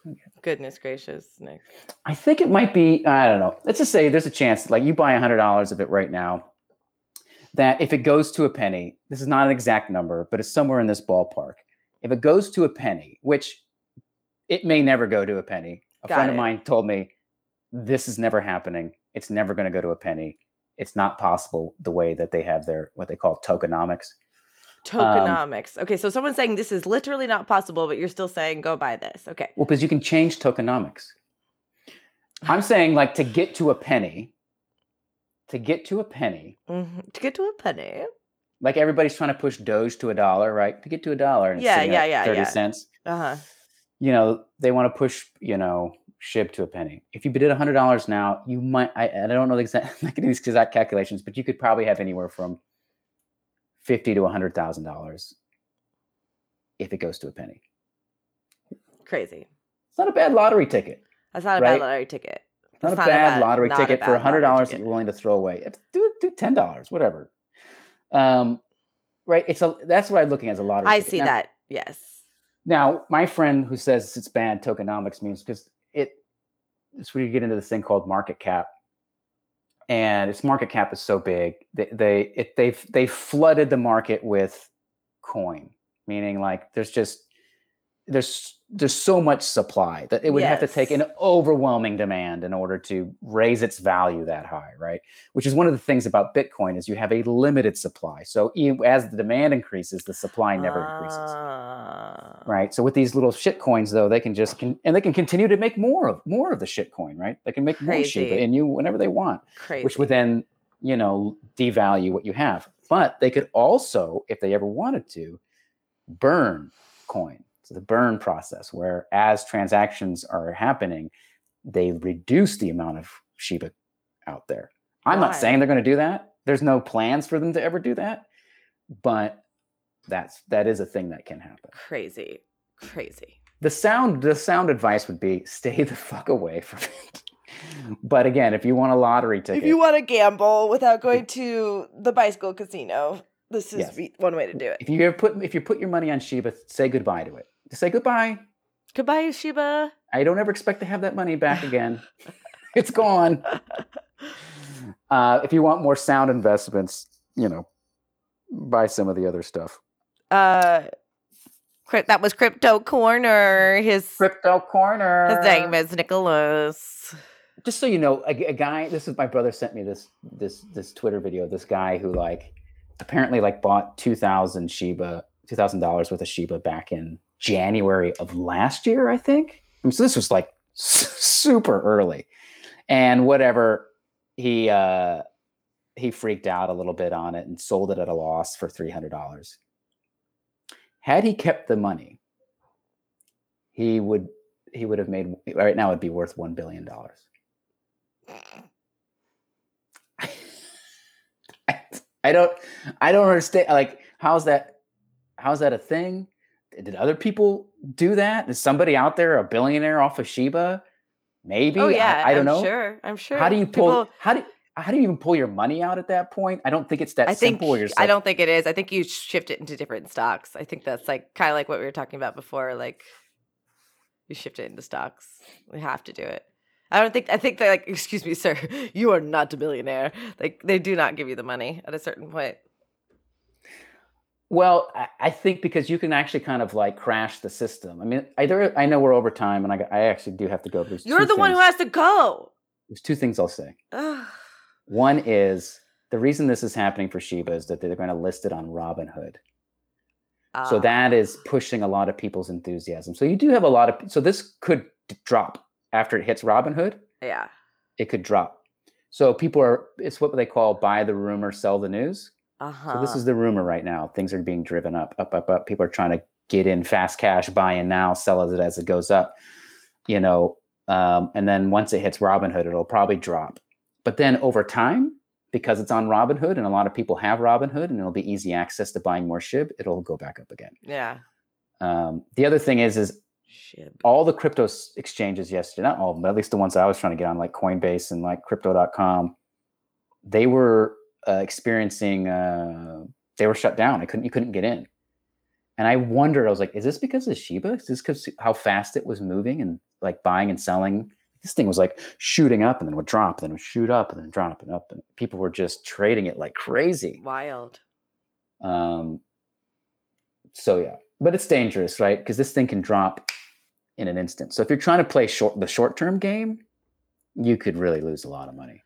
He was gonna get- Goodness gracious, Nick. I think it might be. I don't know. Let's just say there's a chance, like you buy a hundred dollars of it right now, that if it goes to a penny, this is not an exact number, but it's somewhere in this ballpark. If it goes to a penny, which it may never go to a penny. A Got friend of mine told me this is never happening. It's never going to go to a penny. It's not possible the way that they have their what they call tokenomics. Tokenomics. okay, so someone's saying this is literally not possible, but you're still saying go buy this. Okay. Well, because you can change tokenomics. I'm saying like to get to a penny, to get to a penny, Mhm. To get to a penny. like everybody's trying to push Doge to a dollar, right? To get to a dollar, and Yeah, yeah, yeah, thirty yeah. cents. Uh huh. You know, they want to push, you know, Shib to a penny. If you did a hundred dollars now, you might. I, I don't know the exact, I'm not getting these exact calculations, but you could probably have anywhere from fifty to a hundred thousand dollars if it goes to a penny. Crazy. It's not a bad lottery ticket. That's not a Right. bad lottery ticket. Not That's a bad lottery not a ticket for a hundred dollars that you're willing to throw away. Do do ten dollars, whatever. Um, right. It's a that's what I'm looking at as a lottery. I ticket. see Now- that. Yes. Now, my friend who says it's bad tokenomics means because it it's where you get into this thing called market cap, and its market cap is so big they they it, they've they flooded the market with coin, meaning like there's just there's there's so much supply that it would have to take an overwhelming demand in order to raise its value that high, right? Which is one of the things about Bitcoin is you have a limited supply. So as the demand increases, the supply never increases Ah. Right? So with these little shit coins, though, they can just con- and they can continue to make more of more of the shit coin, right? They can make more Shiba Crazy. in you whenever they want, Crazy. which would then you know devalue what you have. But they could also, if they ever wanted to, burn coin. So the burn process, where as transactions are happening, they reduce the amount of Shiba out there. I'm not saying they're going to do that. There's no plans for them to ever do that, but that's that is a thing that can happen crazy. Crazy. the sound the sound advice would be stay the fuck away from it but again if you want a lottery ticket If you want to gamble without going to the bicycle casino, this is Yes. one way to do it. if you ever put if you put your money on shiba say goodbye to it say goodbye Goodbye, Shiba. i don't ever expect to have that money back again it's gone uh, if you want more sound investments you know buy some of the other stuff Uh, that was Crypto Corner. His crypto corner his name is Nicholas. just so you know, a, a guy. This is my brother sent me this this this Twitter video. This guy who like apparently like bought two thousand Shiba, two thousand dollars worth of Shiba back in January of last year, I think. I mean, so this was like super early, and whatever he uh he freaked out a little bit on it and sold it at a loss for three hundred dollars. Had he kept the money, he would he would have made right now. It'd be worth one billion dollars. I, I don't. I don't understand. Like, how's that? How's that a thing? Did other people do that? Is somebody out there a billionaire off of Shiba? Maybe. Oh yeah, I, I don't know. I'm know. Sure, I'm sure. How do you pull? People- how do how do you even pull your money out at that point? I don't think it's that I think simple. I don't think it is. I think you shift it into different stocks. I think that's like kind of like what we were talking about before. Like you shift it into stocks. We have to do it. I don't think. I think they're like, excuse me, sir, you are not a billionaire. Like they do not give you the money at a certain point. Well, I, think because you can actually kind of like crash the system. I mean, either I know we're over time, and I, I actually do have to go. There's You're the one who has to go. There's two things I'll say. One is the reason this is happening for Shiba is that they're going to list it on Robinhood. So Ah. that is pushing a lot of people's enthusiasm. So you do have a lot of. So this could drop after it hits Robinhood. yeah. It could drop. So people are. It's what they call buy the rumor, sell the news. Uh huh. So this is the rumor right now. Things are being driven up, up, up, up. People are trying to get in fast cash, buy in now, sell it as it goes up. You know, um, and then once it hits Robinhood, it'll probably drop. But then over time, because it's on Robinhood and a lot of people have Robinhood and it'll be easy access to buying more SHIB, it'll go back up again. yeah. Um, the other thing is, is Shib. all the crypto exchanges yesterday, not all, but at least the ones I was trying to get on, like Coinbase and like crypto.com, they were uh, experiencing, uh, they were shut down. I couldn't, you couldn't get in. And I wondered, I was like, is this because of Shiba? Is this because how fast it was moving and like buying and selling? This thing was like shooting up and then would drop, then would shoot up and then drop and up. And people were just trading it like crazy. Wild. Um, so yeah, but it's dangerous, right? Because this thing can drop in an instant. So if you're trying to play short the short term game, you could really lose a lot of money.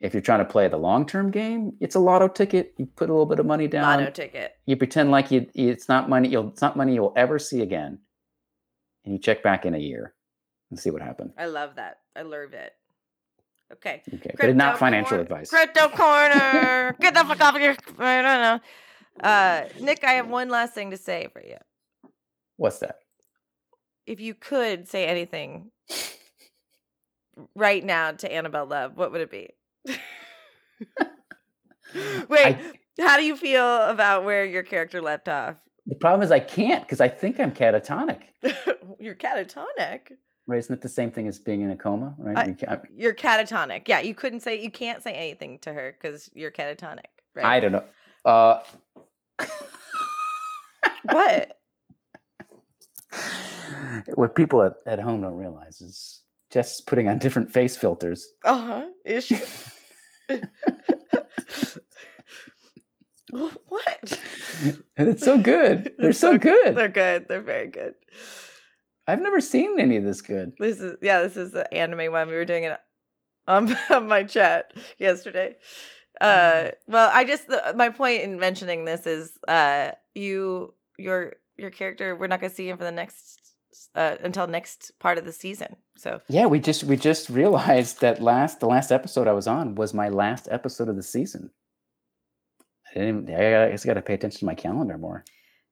If you're trying to play the long term game, it's a lotto ticket. You put a little bit of money down. Lotto ticket. You pretend like you it's not money. You'll it's not money you'll ever see again, and you check back in a year and see what happened. I love that. I love it. Okay. Okay, but not financial advice. Crypto corner. Get the fuck off of your. I don't know. Uh, Nick, I have one last thing to say for you. What's that? If you could say anything right now to Annabelle Love, what would it be? Wait, I- how do you feel about where your character left off? The problem is I can't because I think I'm catatonic. You're catatonic. Right? Isn't it the same thing as being in a coma? Right? I- You can't- You're catatonic. Yeah, you couldn't say you can't say anything to her because you're catatonic. Right? I don't know. Uh, What? what people at, at home don't realize is just putting on different face filters. Uh huh. Is she? what? And it's so good. They're so good. They're good. They're very good. I've never seen any of this good. This is yeah. This is the anime one. We were doing it on, on my chat yesterday. Uh, well, I just the, my point in mentioning this is uh, you your your character. We're not going to see him for the next uh, until next part of the season. So Yeah, we just we just realized that last the last episode I was on was my last episode of the season. I didn't. I just got to pay attention to my calendar more.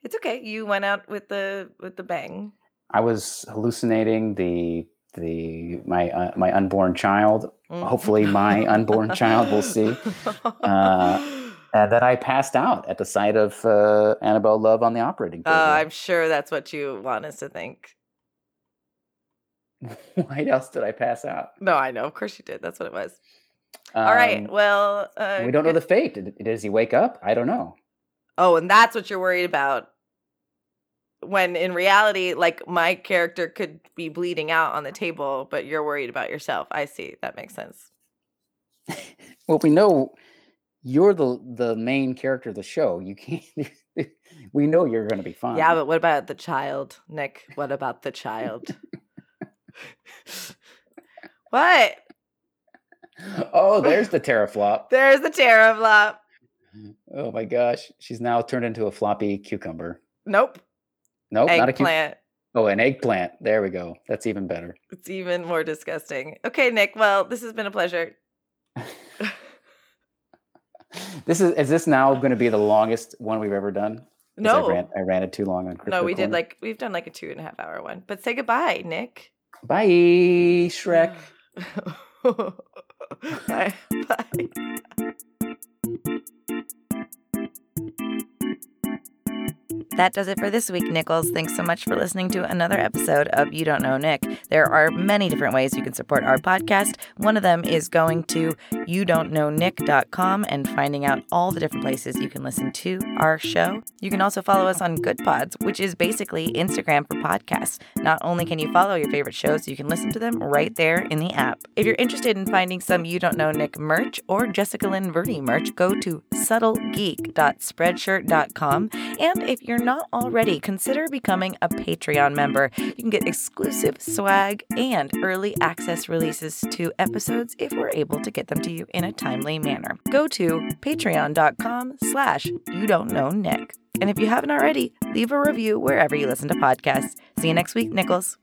it's okay. You went out with the with the bang. I was hallucinating the the my uh, my unborn child, Mm. Hopefully my unborn child will see. Uh, and then I passed out at the sight of uh, Annabelle Love on the operating Uh, table. I'm sure that's what you want us to think. Why else did I pass out? No, I know. Of course you did. That's what it was. All right. Um, Well, uh, we don't know the fate. Did- Does he wake up? I don't know. Oh, and that's what you're worried about. When in reality, like my character could be bleeding out on the table, but you're worried about yourself. I see. That makes sense. Well, we know you're the the main character of the show. You can't. we know you're going to be fine. Yeah, but what about the child, Nick? What about the child? what? oh, there's the teraflop. There's the teraflop. Oh my gosh, she's now turned into a floppy cucumber. Nope. Nope, not a. Eggplant. Oh, an eggplant. There we go. That's even better. It's even more disgusting. Okay, Nick. Well, this has been a pleasure. This is is this now going to be the longest one we've ever done? No. I, ran, I ranted too long on crypto. No, we did like we've done like a two and a half hour one. But say goodbye, Nick. Bye, Shrek. bye. Bye. That does it for this week, Nichols. Thanks so much for listening to another episode of You Don't Know Nick. There are many different ways you can support our podcast. One of them is going to youdon'tknownick.com and finding out all the different places you can listen to our show. You can also follow us on Goodpods, which is basically Instagram for podcasts. Not only can you follow your favorite shows, you can listen to them right there in the app. If you're interested in finding some You Don't Know Nick merch or Jessica Lynn Verdi merch, go to subtlegeek.spreadshirt.com. And if you're not already, consider becoming a Patreon member. You can get exclusive swag and early access releases to episodes if we're able to get them to you in a timely manner. Go to patreon.com slash you don't know Nick. And if you haven't already, leave a review wherever you listen to podcasts. See you next week, Nichols.